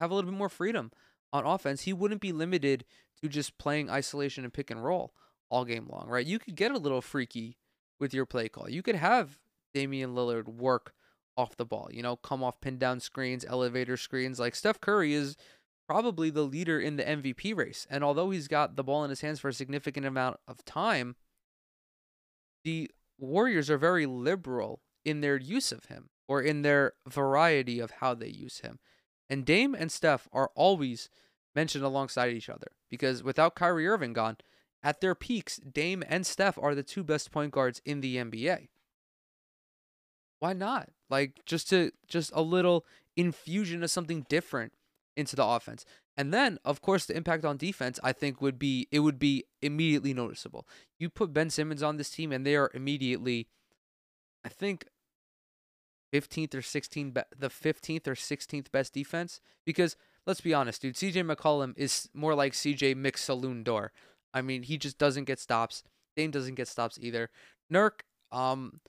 have a little bit more freedom on offense. He wouldn't be limited to just playing isolation and pick and roll all game long, right? You could get a little freaky with your play call. You could have Damian Lillard work off the ball. You know, come off pin down screens, elevator screens. Like Steph Curry is probably the leader in the MVP race. And although he's got the ball in his hands for a significant amount of time, the Warriors are very liberal in their use of him or in their variety of how they use him. And Dame and Steph are always mentioned alongside each other because without Kyrie Irving gone, at their peaks, Dame and Steph are the two best point guards in the NBA. Why not? Like just to just a little infusion of something different into the offense. And then, of course, the impact on defense, I think would be it would be immediately noticeable. You put Ben Simmons on this team, and they are immediately, I think, 15th or 16th, be- the 15th or 16th best defense. Because let's be honest, dude, CJ McCollum is more like CJ Mix Saloon Door. I mean, he just doesn't get stops. Dame doesn't get stops either. Nurk, um,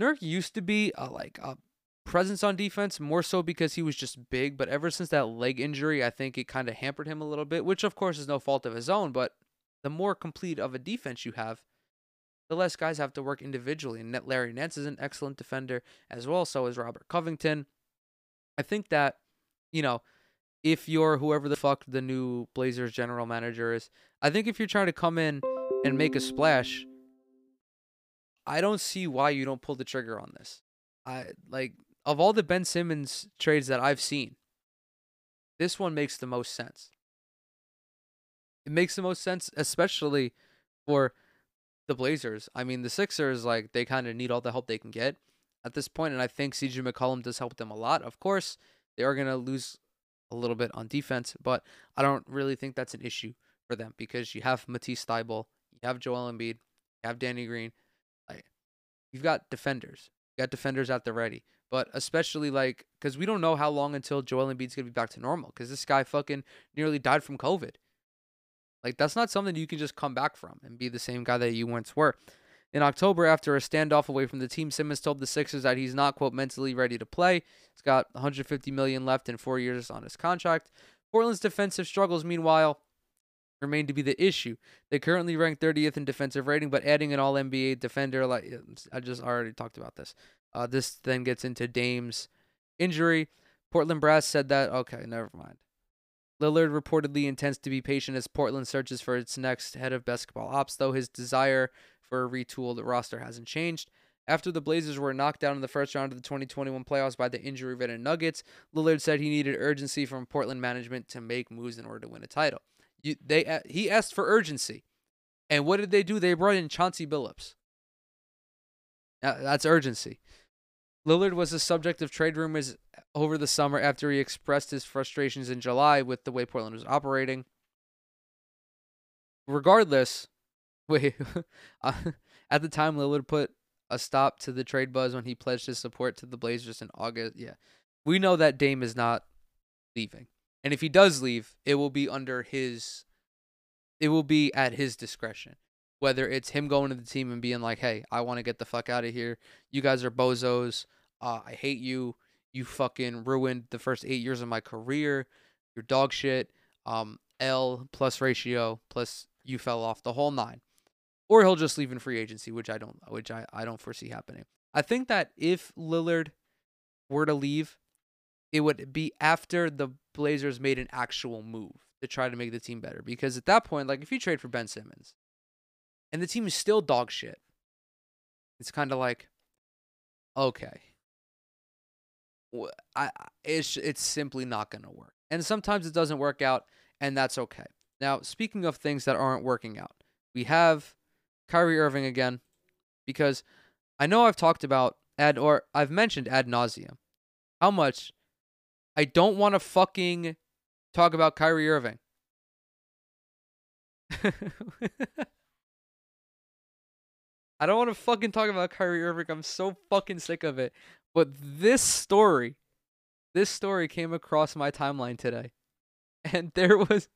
Nurk used to be a, like a presence on defense, more so because he was just big. But ever since that leg injury, I think it kind of hampered him a little bit, which of course is no fault of his own. But the more complete of a defense you have, the less guys have to work individually. And Larry Nance is an excellent defender as well. So is Robert Covington. I think that, you know, if you're whoever the fuck the new Blazers general manager is, I think if you're trying to come in and make a splash, I don't see why you don't pull the trigger on this. I like of all the Ben Simmons trades that I've seen, this one makes the most sense. It makes the most sense, especially for the Blazers. I mean, the Sixers, like, they kind of need all the help they can get at this point, and I think CJ McCollum does help them a lot. Of course, they are going to lose a little bit on defense, but I don't really think that's an issue for them because you have Matisse Thybulle, you have Joel Embiid, you have Danny Green. Like, you've got defenders. You got defenders at the ready. But especially like, because we don't know how long until Joel Embiid's gonna be back to normal. Because this guy fucking nearly died from COVID. Like that's not something you can just come back from and be the same guy that you once were. In October, after a standoff away from the team, Simmons told the Sixers that he's not quote mentally ready to play. He's got 150 million left in four years on his contract. Portland's defensive struggles, meanwhile, remain to be the issue. They currently rank 30th in defensive rating, but adding an All NBA defender, like I just already talked about this. Uh, this then gets into Dame's injury. Portland Brass said that, okay, never mind. Lillard reportedly intends to be patient as Portland searches for its next head of basketball ops, though his desire for a retooled roster hasn't changed. After the Blazers were knocked out in the first round of the 2021 playoffs by the injury ridden Nuggets, Lillard said he needed urgency from Portland management to make moves in order to win a title. You, they uh, he asked for urgency, and what did they do? They brought in Chauncey Billups. that's urgency. Lillard was the subject of trade rumors over the summer after he expressed his frustrations in July with the way Portland was operating. Regardless, [laughs] wait, at the time Lillard put a stop to the trade buzz when he pledged his support to the Blazers in August. Yeah, we know that Dame is not leaving. And if he does leave, it will be under his it will be at his discretion. Whether it's him going to the team and being like, "Hey, I want to get the fuck out of here. You guys are bozos. Uh, I hate you. You fucking ruined the first 8 years of my career. You're dog shit. Um L plus ratio plus you fell off the whole 9." Or he'll just leave in free agency, which I don't which I, I don't foresee happening. I think that if Lillard were to leave, it would be after the Blazers made an actual move to try to make the team better. Because at that point, like if you trade for Ben Simmons and the team is still dog shit, it's kind of like, okay, I it's it's simply not gonna work. And sometimes it doesn't work out, and that's okay. Now, speaking of things that aren't working out, we have Kyrie Irving again, because I know I've talked about ad or I've mentioned ad nauseum how much I don't want to fucking talk about Kyrie Irving. [laughs] I don't want to fucking talk about Kyrie Irving. I'm so fucking sick of it. But this story, this story came across my timeline today. [laughs] And there was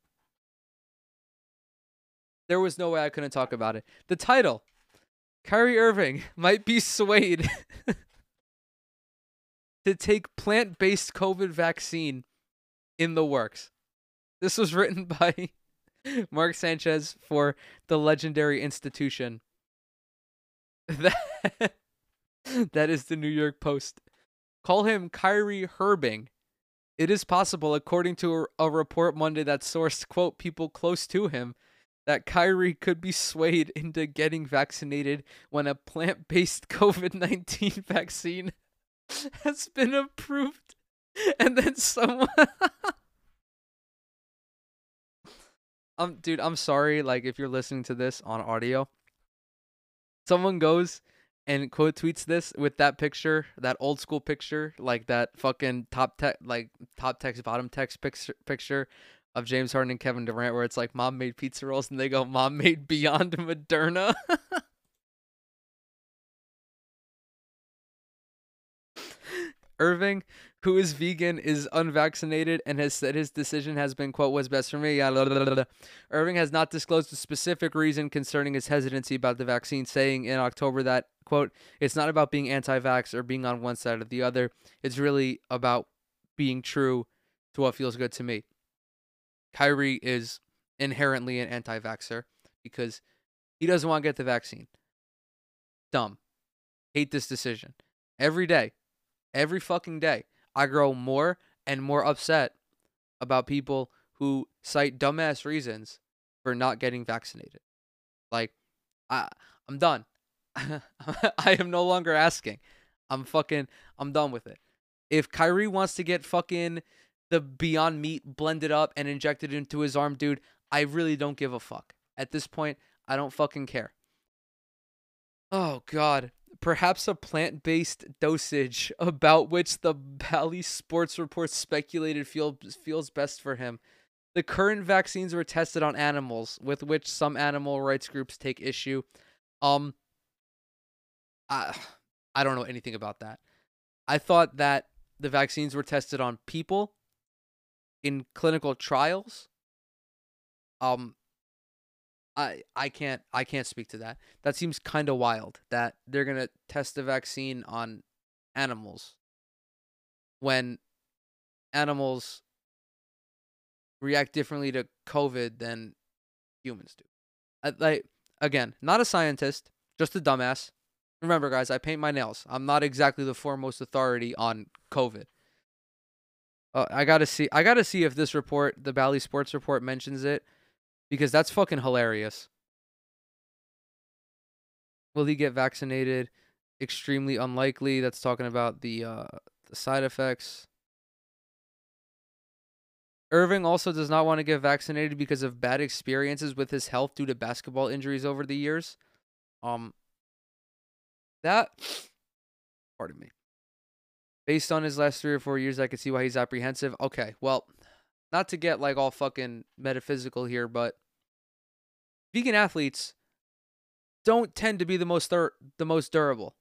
there was no way I couldn't talk about it. The title Kyrie Irving [laughs] might be swayed [laughs] to take plant based COVID vaccine in the works. This was written by Mark Sanchez for the legendary institution. That, [laughs] that is the New York Post. Call him Kyrie Herbing. It is possible, according to a, report Monday that sourced, quote, people close to him, that Kyrie could be swayed into getting vaccinated when a plant based [laughs] COVID 19 vaccine [laughs] has been approved. And then someone. um, dude, I'm sorry. Like, if you're listening to this on audio, someone goes and quote tweets this with that picture, that old school picture, like that fucking top text, like top text, bottom text picture, picture of James Harden and Kevin Durant, where it's like mom made pizza rolls and they go mom made Beyond Moderna. [laughs] Irving, who is vegan, is unvaccinated and has said his decision has been, quote, what's best for me. Irving has not disclosed a specific reason concerning his hesitancy about the vaccine, saying in October that, quote, it's not about being anti vax or being on one side or the other. It's really about being true to what feels good to me. Kyrie is inherently an anti vaxxer because he doesn't want to get the vaccine. Dumb. Hate this decision. Every day, every fucking day, I grow more and more upset about people who cite dumbass reasons for not getting vaccinated. Like, I I'm done. [laughs] I am no longer asking. I'm fucking I'm done with it. If Kyrie wants to get fucking the Beyond Meat blended up and injected into his arm, dude, I really don't give a fuck. At this point, I don't fucking care. Oh god perhaps a plant based dosage [laughs] about which the Bally Sports Report speculated feel, feels best for him. The current vaccines were tested on animals, with which some animal rights groups take issue. Um, I, [sighs] I don't know anything about that. I thought that the vaccines were tested on people in clinical trials. Um, I I can't I can't speak to that. That seems kind of wild that they're to test the vaccine on animals when animals react differently to COVID than humans do. I, like again, not a scientist, just a dumbass. Remember, guys, I paint my nails. I'm not exactly the foremost authority on COVID. Uh, I gotta see. I gotta see if this report, the Bally Sports report, mentions it because that's fucking hilarious. Will he get vaccinated? Extremely unlikely. That's talking about the uh, the side effects. Irving also does not want to get vaccinated because of bad experiences with his health due to basketball injuries over the years. Um that [sniffs] pardon me. Based on his last 3 or 4 years, I can see why he's apprehensive. Okay, well, not to get like all fucking metaphysical here, but vegan athletes don't tend to be the most thir- the most durable.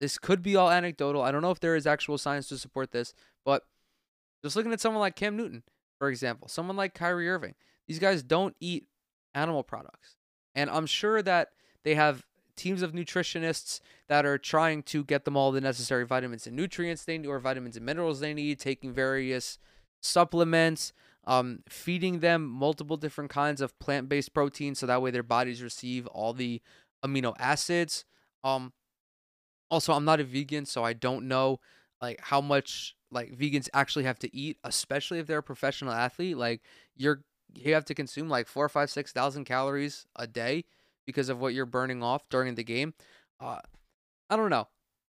This could be all anecdotal. I don't know if there is actual science to support this, but just looking at someone like Cam Newton, for example, someone like Kyrie Irving, these guys don't eat animal products. And I'm sure that they have teams of nutritionists that are trying to get them all the necessary vitamins and nutrients they need or vitamins and minerals they need, taking various supplements, um, feeding them multiple different kinds of plant based proteins so that way their bodies receive all the amino acids. Um, also, I'm not a vegan, so I don't know like how much like vegans actually have to eat, especially if they're a professional athlete. Like you're you have to consume like four, five, six thousand calories a day because of what you're burning off during the game. Uh, I don't know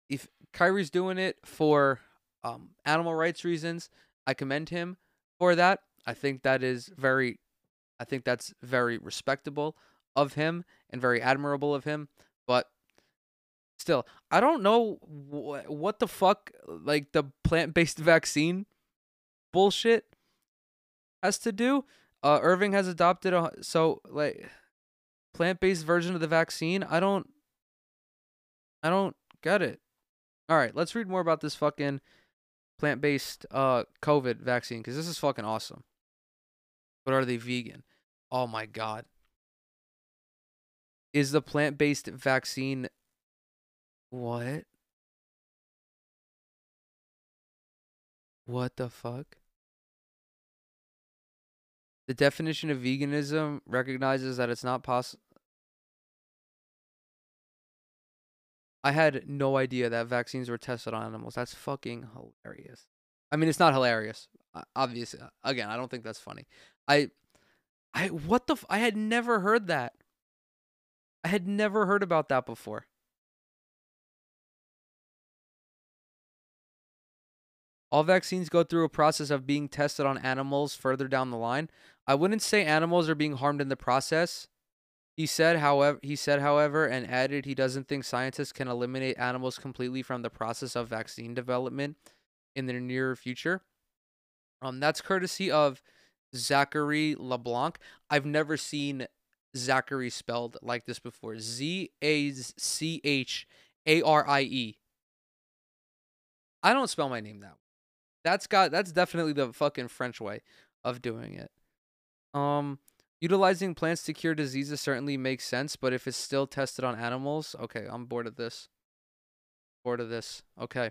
if Kyrie's doing it for um, animal rights reasons. I commend him for that. I think that is very, I think that's very respectable of him and very admirable of him. But still, I don't know wh- what the fuck like the plant based [laughs] vaccine bullshit has to do. Uh, Irving has adopted a so like plant based version of the vaccine. I don't, I don't get it. All right, let's read more about this fucking plant based uh COVID vaccine because this is fucking awesome. But are they vegan? Oh my god. Is the plant based vaccine what? What the fuck? The definition of veganism recognizes that it's not possible. I had no idea that vaccines were tested on animals. That's fucking hilarious. I mean, it's not hilarious. Obviously, uh, again, I don't think that's funny. I, I what the f- I had never heard that. I had never heard about that before. All vaccines go through a process of being tested on animals further down the line. I wouldn't say animals are being harmed in the process. He said, however, he said, however, and added he doesn't think scientists can eliminate animals completely from the process of vaccine development in the near future. Um, that's courtesy of Zachary LeBlanc. I've never seen Zachary spelled like this before. Z A C H A R I E. I don't spell my name that way. That's got that's definitely the fucking French way of doing it. Um utilizing plants to cure diseases certainly makes sense, but if it's still tested on animals, okay, I'm bored of this. Bored of this. Okay.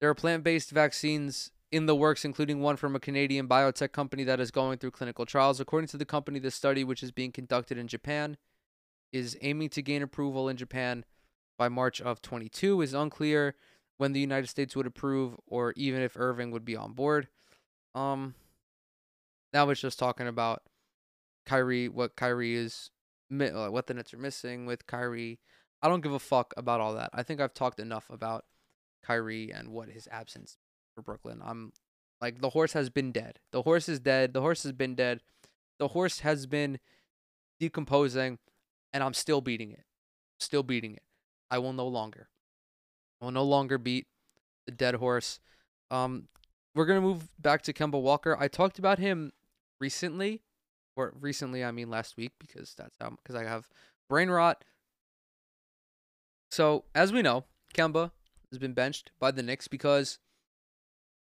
There are plant-based vaccines in the works, including one from a Canadian biotech company that is going through clinical trials. According to the company, the study, which is being conducted in Japan, is aiming to gain approval in Japan by March of 22. Is unclear when the United States would approve, or even if Irving would be on board. Um, now it's just talking about Kyrie, what Kyrie is, uh, what the Nets are missing with Kyrie. I don't give a fuck about all that. I think I've talked enough about Kyrie and what his absence for Brooklyn. I'm like the horse has been dead. The horse is dead. The horse has been dead. The horse has been decomposing, and I'm still beating it. Still beating it. I will no longer. I will no longer beat the dead horse. Um, we're gonna move back to Kemba Walker. I talked about him recently, or recently I mean last week because that's how because I have brain rot. So as we know, Kemba has been benched by the Knicks because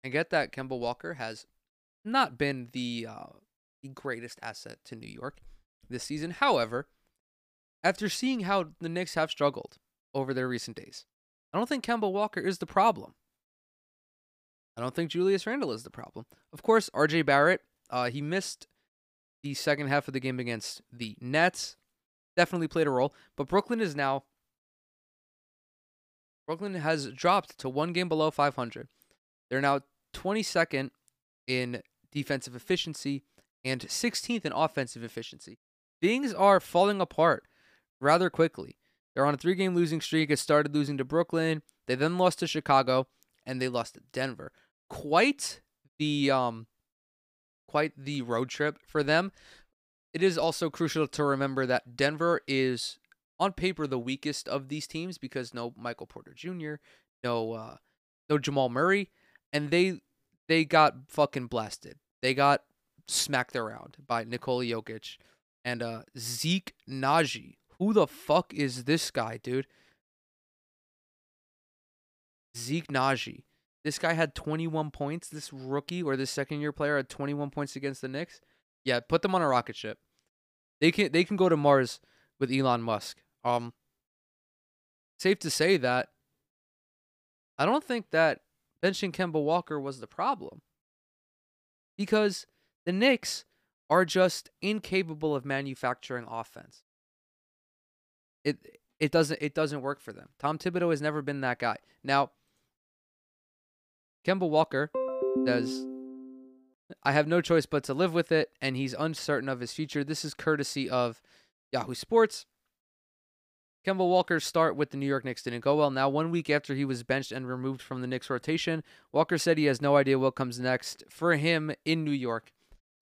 I get that Kemba Walker has not been the uh, the greatest asset to New York this season. However, after seeing how the Knicks have struggled over their recent days, I don't think Kemba Walker is the problem. I don't think Julius Randle is the problem. Of course, RJ Barrett, uh, he missed the second half of the game against the Nets. Definitely played a role, but Brooklyn is now Brooklyn has dropped to one game below 500. They're now 22nd in defensive efficiency and 16th in offensive efficiency. Things are falling apart rather quickly. They're on a three game losing streak. It started losing to Brooklyn. They then lost to Chicago and they lost to Denver. Quite the um quite the road trip for them. It is also crucial to remember that Denver is on paper the weakest of these teams because no Michael Porter Jr., no uh no Jamal Murray, and they they got fucking blasted. They got smacked around by Nikola Jokic and uh Zeke Nnaji. Who the fuck is this guy, dude? Zeke Nnaji. This guy had 21 points. This rookie or this second year player had 21 points against the Knicks. Yeah, put them on a rocket ship. They can they can go to Mars with Elon Musk. Um safe to say that I don't think that benching Kemba Walker was the problem. Because the Knicks are just incapable of manufacturing offense. It it doesn't it doesn't work for them. Tom Thibodeau has never been that guy. Now, Kemba Walker does I have no choice but to live with it, and he's uncertain of his future. This is courtesy of Yahoo Sports. Kemba Walker's start with the New York Knicks didn't go well. Now, one week after he was benched and removed from the Knicks rotation, Walker said he has no idea what comes next for him in New York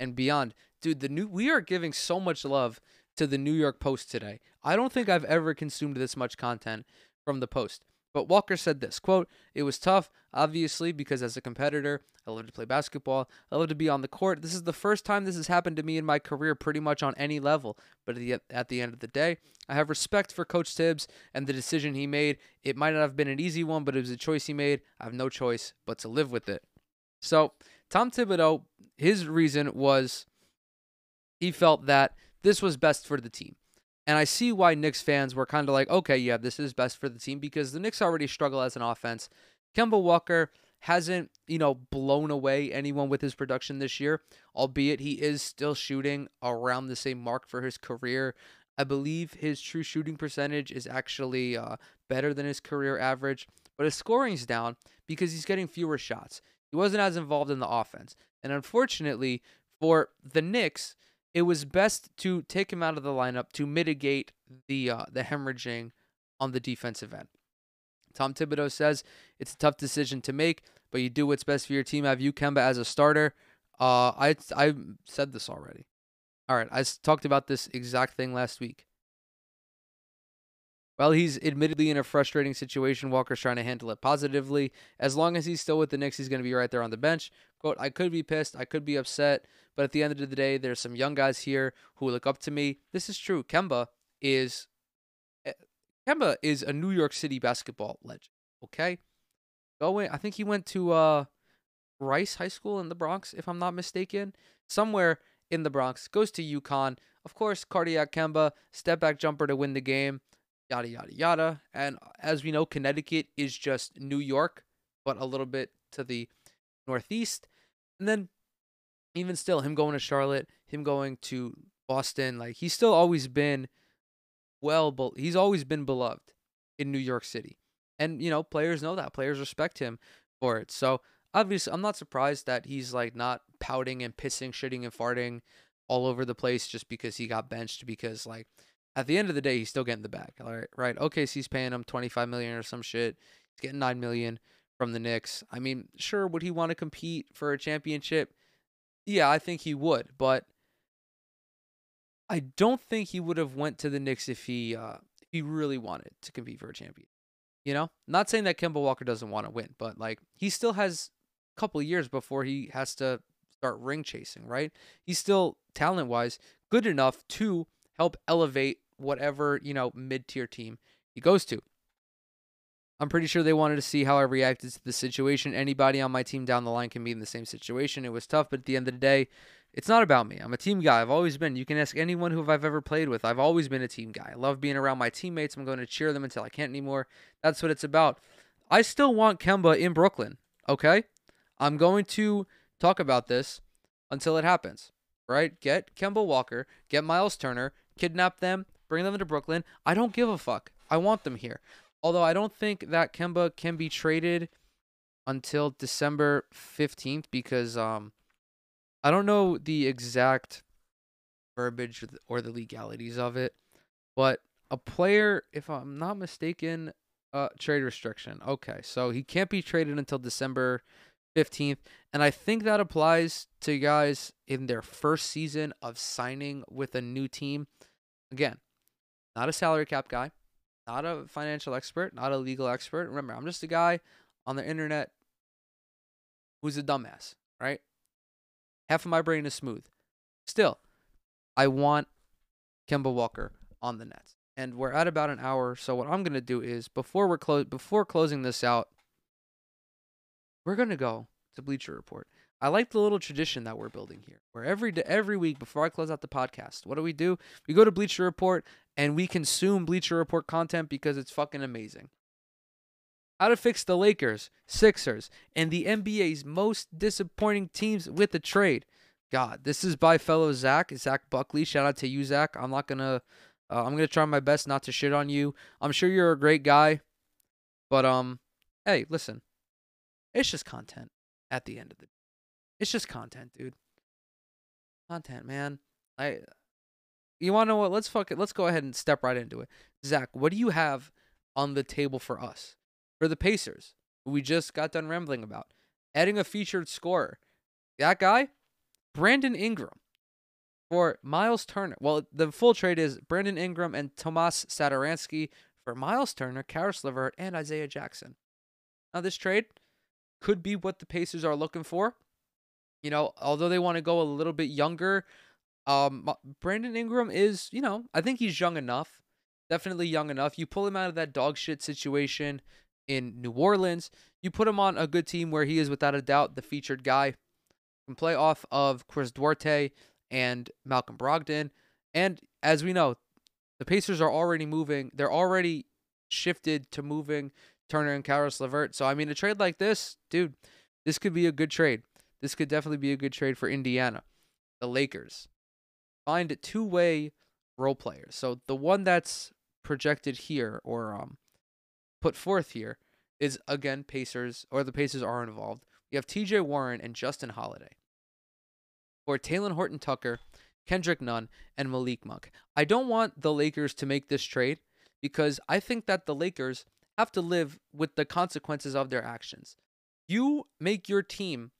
and beyond. Dude, the new we are giving so much love to the New York Post today. I don't think I've ever consumed this much content from the Post. But Walker said this quote, It was tough, obviously, because as a competitor, I love to play basketball. I love to be on the court. This is the first time this has happened to me in my career, pretty much on any level. But at the, at the end of the day, I have respect for Coach Thibs and the decision he made. It might not have been an easy one, but it was a choice he made. I have no choice but to live with it. So, Tom Thibodeau, his reason was he felt that this was best for the team. And I see why Knicks fans were kind of like, okay, yeah, this is best for the team because the Knicks already struggle as an offense. Kemba Walker hasn't, you know, blown away anyone with his production this year, albeit he is still shooting around the same mark for his career. I believe his true shooting percentage is actually uh, better than his career average, but his scoring's down because he's getting fewer shots. He wasn't as involved in the offense. And unfortunately for the Knicks, it was best to take him out of the lineup to mitigate the uh, the hemorrhaging on the defensive end. Tom Thibodeau says it's a tough decision to make, but you do what's best for your team. I view Kemba as a starter. Uh, I I said this already. All right, I talked about this exact thing last week. Well, he's admittedly in a frustrating situation. Walker's trying to handle it positively. As long as he's still with the Knicks, he's going to be right there on the bench. Quote, I could be pissed. I could be upset. But at the end of the day, there's some young guys here who look up to me. This is true. Kemba is eh, Kemba is a New York City basketball legend. Okay, going. I think he went to uh, Rice High School in the Bronx, if I'm not mistaken, somewhere in the Bronx. Goes to UConn. Of course, cardiac Kemba, step back jumper to win the game. Yada yada yada. And uh, as we know, Connecticut is just New York, but a little bit to the northeast. And then even still, him going to Charlotte, him going to Boston, like he's still always been well, but he's always been beloved in New York City. And, you know, players know that. Players respect him for it. So obviously, I'm not surprised that he's like not pouting and pissing, shitting, and farting all over the place just because he got benched. Because, like, at the end of the day, he's still getting the bag. All right, right? OKC's paying him 25 million or some shit. He's getting 9 million from the Knicks. I mean, sure, would he want to compete for a championship? Yeah, I think he would, but I don't think he would have went to the Knicks if he uh, if he really wanted to compete for a champion. You know, not saying that Kemba Walker doesn't want to win, but like he still has a couple years before he has to start ring chasing, right? He's still talent wise good enough to help elevate whatever you know mid tier team he goes to. I'm pretty sure they wanted to see how I reacted to the situation. Anybody on my team down the line can be in the same situation. It was tough, but at the end of the day, it's not about me. I'm a team guy. I've always been. You can ask anyone who I've ever played with. I've always been a team guy. I love being around my teammates. I'm going to cheer them until I can't anymore. That's what it's about. I still want Kemba in Brooklyn, okay? I'm going to talk about this until it happens, right? Get Kemba Walker, get Miles Turner, kidnap them, bring them to Brooklyn. I don't give a fuck. I want them here. Although I don't think that Kemba can be traded until December 15th because um I don't know the exact verbiage or the legalities of it, but a player, if I'm not mistaken, uh trade restriction. Okay, so he can't be traded until December 15th, and I think that applies to guys in their first season of signing with a new team. Again, not a salary cap guy, not a financial expert, not a legal expert. Remember, I'm just a guy on the internet who's a dumbass, right? Half of my brain is smooth. Still, I want Kemba Walker on the Nets. And we're at about an hour, so what I'm gonna do is before we're close before closing this out, we're gonna go to Bleacher Report. I like the little tradition that we're building here, where every every week before I close out the podcast, what do we do? We go to Bleacher Report and we consume Bleacher Report content because it's fucking amazing. How to fix the Lakers, Sixers, and the NBA's most disappointing teams with a trade. God, this is by fellow Zach, Zach Buckley. Shout out to you, Zach. I'm not gonna, uh, I'm gonna try my best not to shit on you. I'm sure you're a great guy, but um, hey, listen, it's just content at the end of the. Day. It's just content, dude. Content, man. I you want to know what? Let's fuck it. Let's go ahead and step right into it. Zach, what do you have on the table for us? For the Pacers, who we just got done rambling about. Adding a featured scorer. That guy, Brandon Ingram. For Miles Turner. Well, the full trade is Brandon Ingram and Tomas Satoransky for Miles Turner, Caris LeVert, and Isaiah Jackson. Now, this trade could be what the Pacers are looking for. You know, although they want to go a little bit younger, um, Brandon Ingram is, you know, I think he's young enough. Definitely young enough. You pull him out of that dog shit situation in New Orleans. You put him on a good team where he is without a doubt the featured guy. Can play off of Chris Duarte and Malcolm Brogdon. And as we know, the Pacers are already moving. They're already shifted to moving Turner and Caris LeVert. So I mean, a trade like this, dude, this could be a good trade. This could definitely be a good trade for Indiana. The Lakers find two way role players. So the one that's projected here or um put forth here is again Pacers or the Pacers are involved. We have TJ Warren and Justin Holiday. For Talen Horton Tucker, Kendrick Nunn, and Malik Monk. I don't want the Lakers to make this trade because I think that the Lakers have to live with the consequences of their actions. You make your team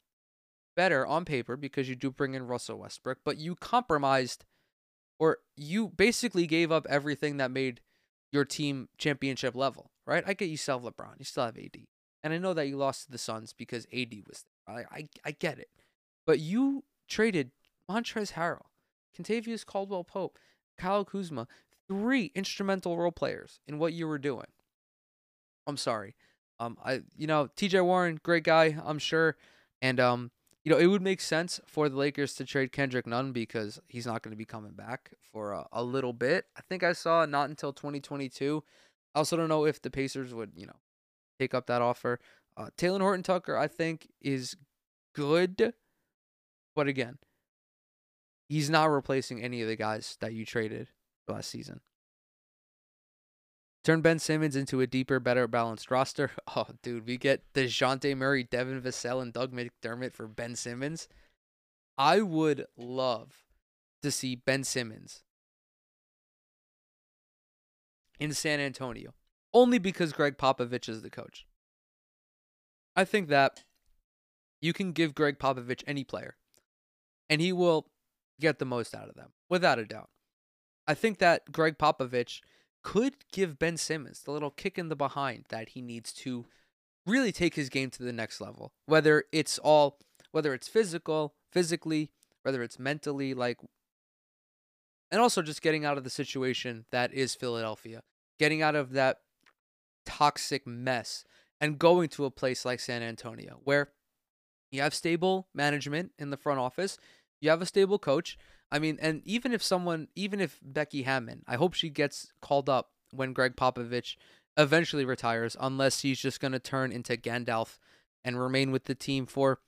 better on paper because you do bring in Russell Westbrook, but you compromised or you basically gave up everything that made your team championship level, right? I get you have LeBron, you still have AD. And I know that you lost to the Suns because AD was there. I, I, I get it. But you traded Montrezl Harrell, Kentavious Caldwell Pope, Kyle Kuzma, three instrumental role players in what you were doing. I'm sorry. Um, I you know T.J. Warren, great guy, I'm sure, and um, you know it would make sense for the Lakers to trade Kendrick Nunn because he's not going to be coming back for a, a little bit. I think I saw not until 2022. I also don't know if the Pacers would you know take up that offer. Uh, Talen Horton Tucker, I think, is good, but again, he's not replacing any of the guys that you traded last season. Turn Ben Simmons into a deeper, better balanced roster. [laughs] Oh, dude, we get DeJounte Murray, Devin Vassell, and Doug McDermott for Ben Simmons. I would love to see Ben Simmons in San Antonio, only because Gregg Popovich is the coach. I think that you can give Gregg Popovich any player, and he will get the most out of them, without a doubt. I think that Gregg Popovich could give Ben Simmons the little kick in the behind that he needs to really take his game to the next level. Whether it's all whether it's physical, physically, whether it's mentally like and also just getting out of the situation that is Philadelphia. Getting out of that toxic mess and going to a place like San Antonio where you have stable management in the front office, you have a stable coach, I mean, and even if someone, even if Becky Hammon, I hope she gets called up when Gregg Popovich eventually retires, unless he's just going to turn into Gandalf and remain with the team for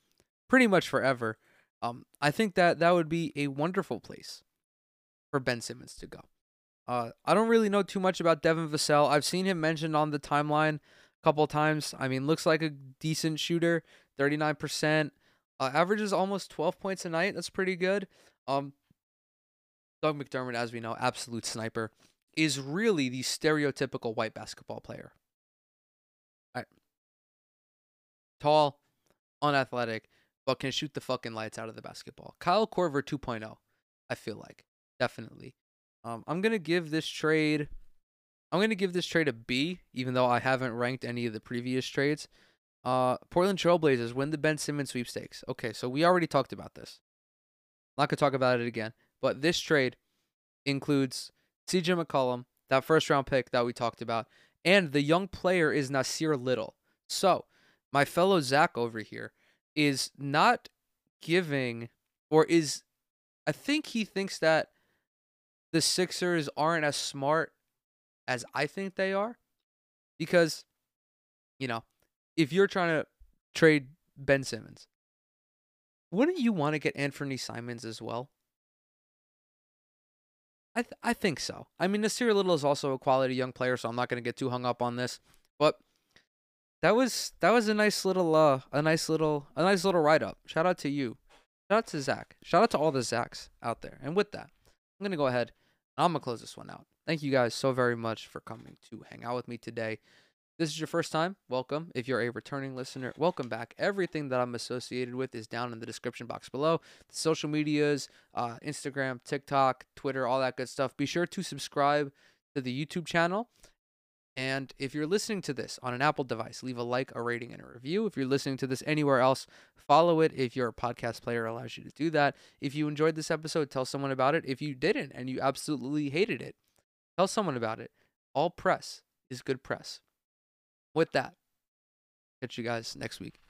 pretty much forever. Um, I think that that would be a wonderful place for Ben Simmons to go. Uh, I don't really know too much about Devin Vassell. I've seen him mentioned on the timeline a couple of times. I mean, looks like a decent shooter, 39%. Uh, averages almost 12 points a night. That's pretty good. Um, Doug McDermott, as we know, absolute sniper, is really the stereotypical white basketball player. Right. Tall, unathletic, but can shoot the fucking lights out of the basketball. Kyle Korver 2.0, I feel like. Definitely. Um, I'm to give this trade. I'm to give this trade a B, even though I haven't ranked any of the previous trades. Uh, Portland Trailblazers win the Ben Simmons sweepstakes. Okay, so we already talked about this. I'm not to talk about it again. But this trade includes CJ McCollum, that first round pick that we talked about, and the young player is Nassir Little. So, my fellow Zach over here is not giving, or is, I think he thinks that the Sixers aren't as smart as I think they are. Because, you know, if you're trying to trade Ben Simmons, wouldn't you want to get Anthony Simons as well? I th- I think so. I mean, Nassir Little is also a quality young player, so I'm not going to get too hung up on this. But that was that was a nice little uh a nice little a nice little write up. Shout out to you. Shout out to Zach. Shout out to all the Zachs out there. And with that, I'm gonna go ahead. I'm gonna close this one out. Thank you guys so very much for coming to hang out with me today this is your first time, welcome. If you're a returning listener, welcome back. Everything that I'm associated with is down in the description box below. The social medias, uh, Instagram, TikTok, Twitter, all that good stuff. Be sure to subscribe to the YouTube channel. And if you're listening to this on an Apple device, leave a like, a rating, and a review. If you're listening to this anywhere else, follow it. If your podcast player allows you to do that. If you enjoyed this episode, tell someone about it. If you didn't and you absolutely hated it, tell someone about it. All press is good press with that, catch you guys next week.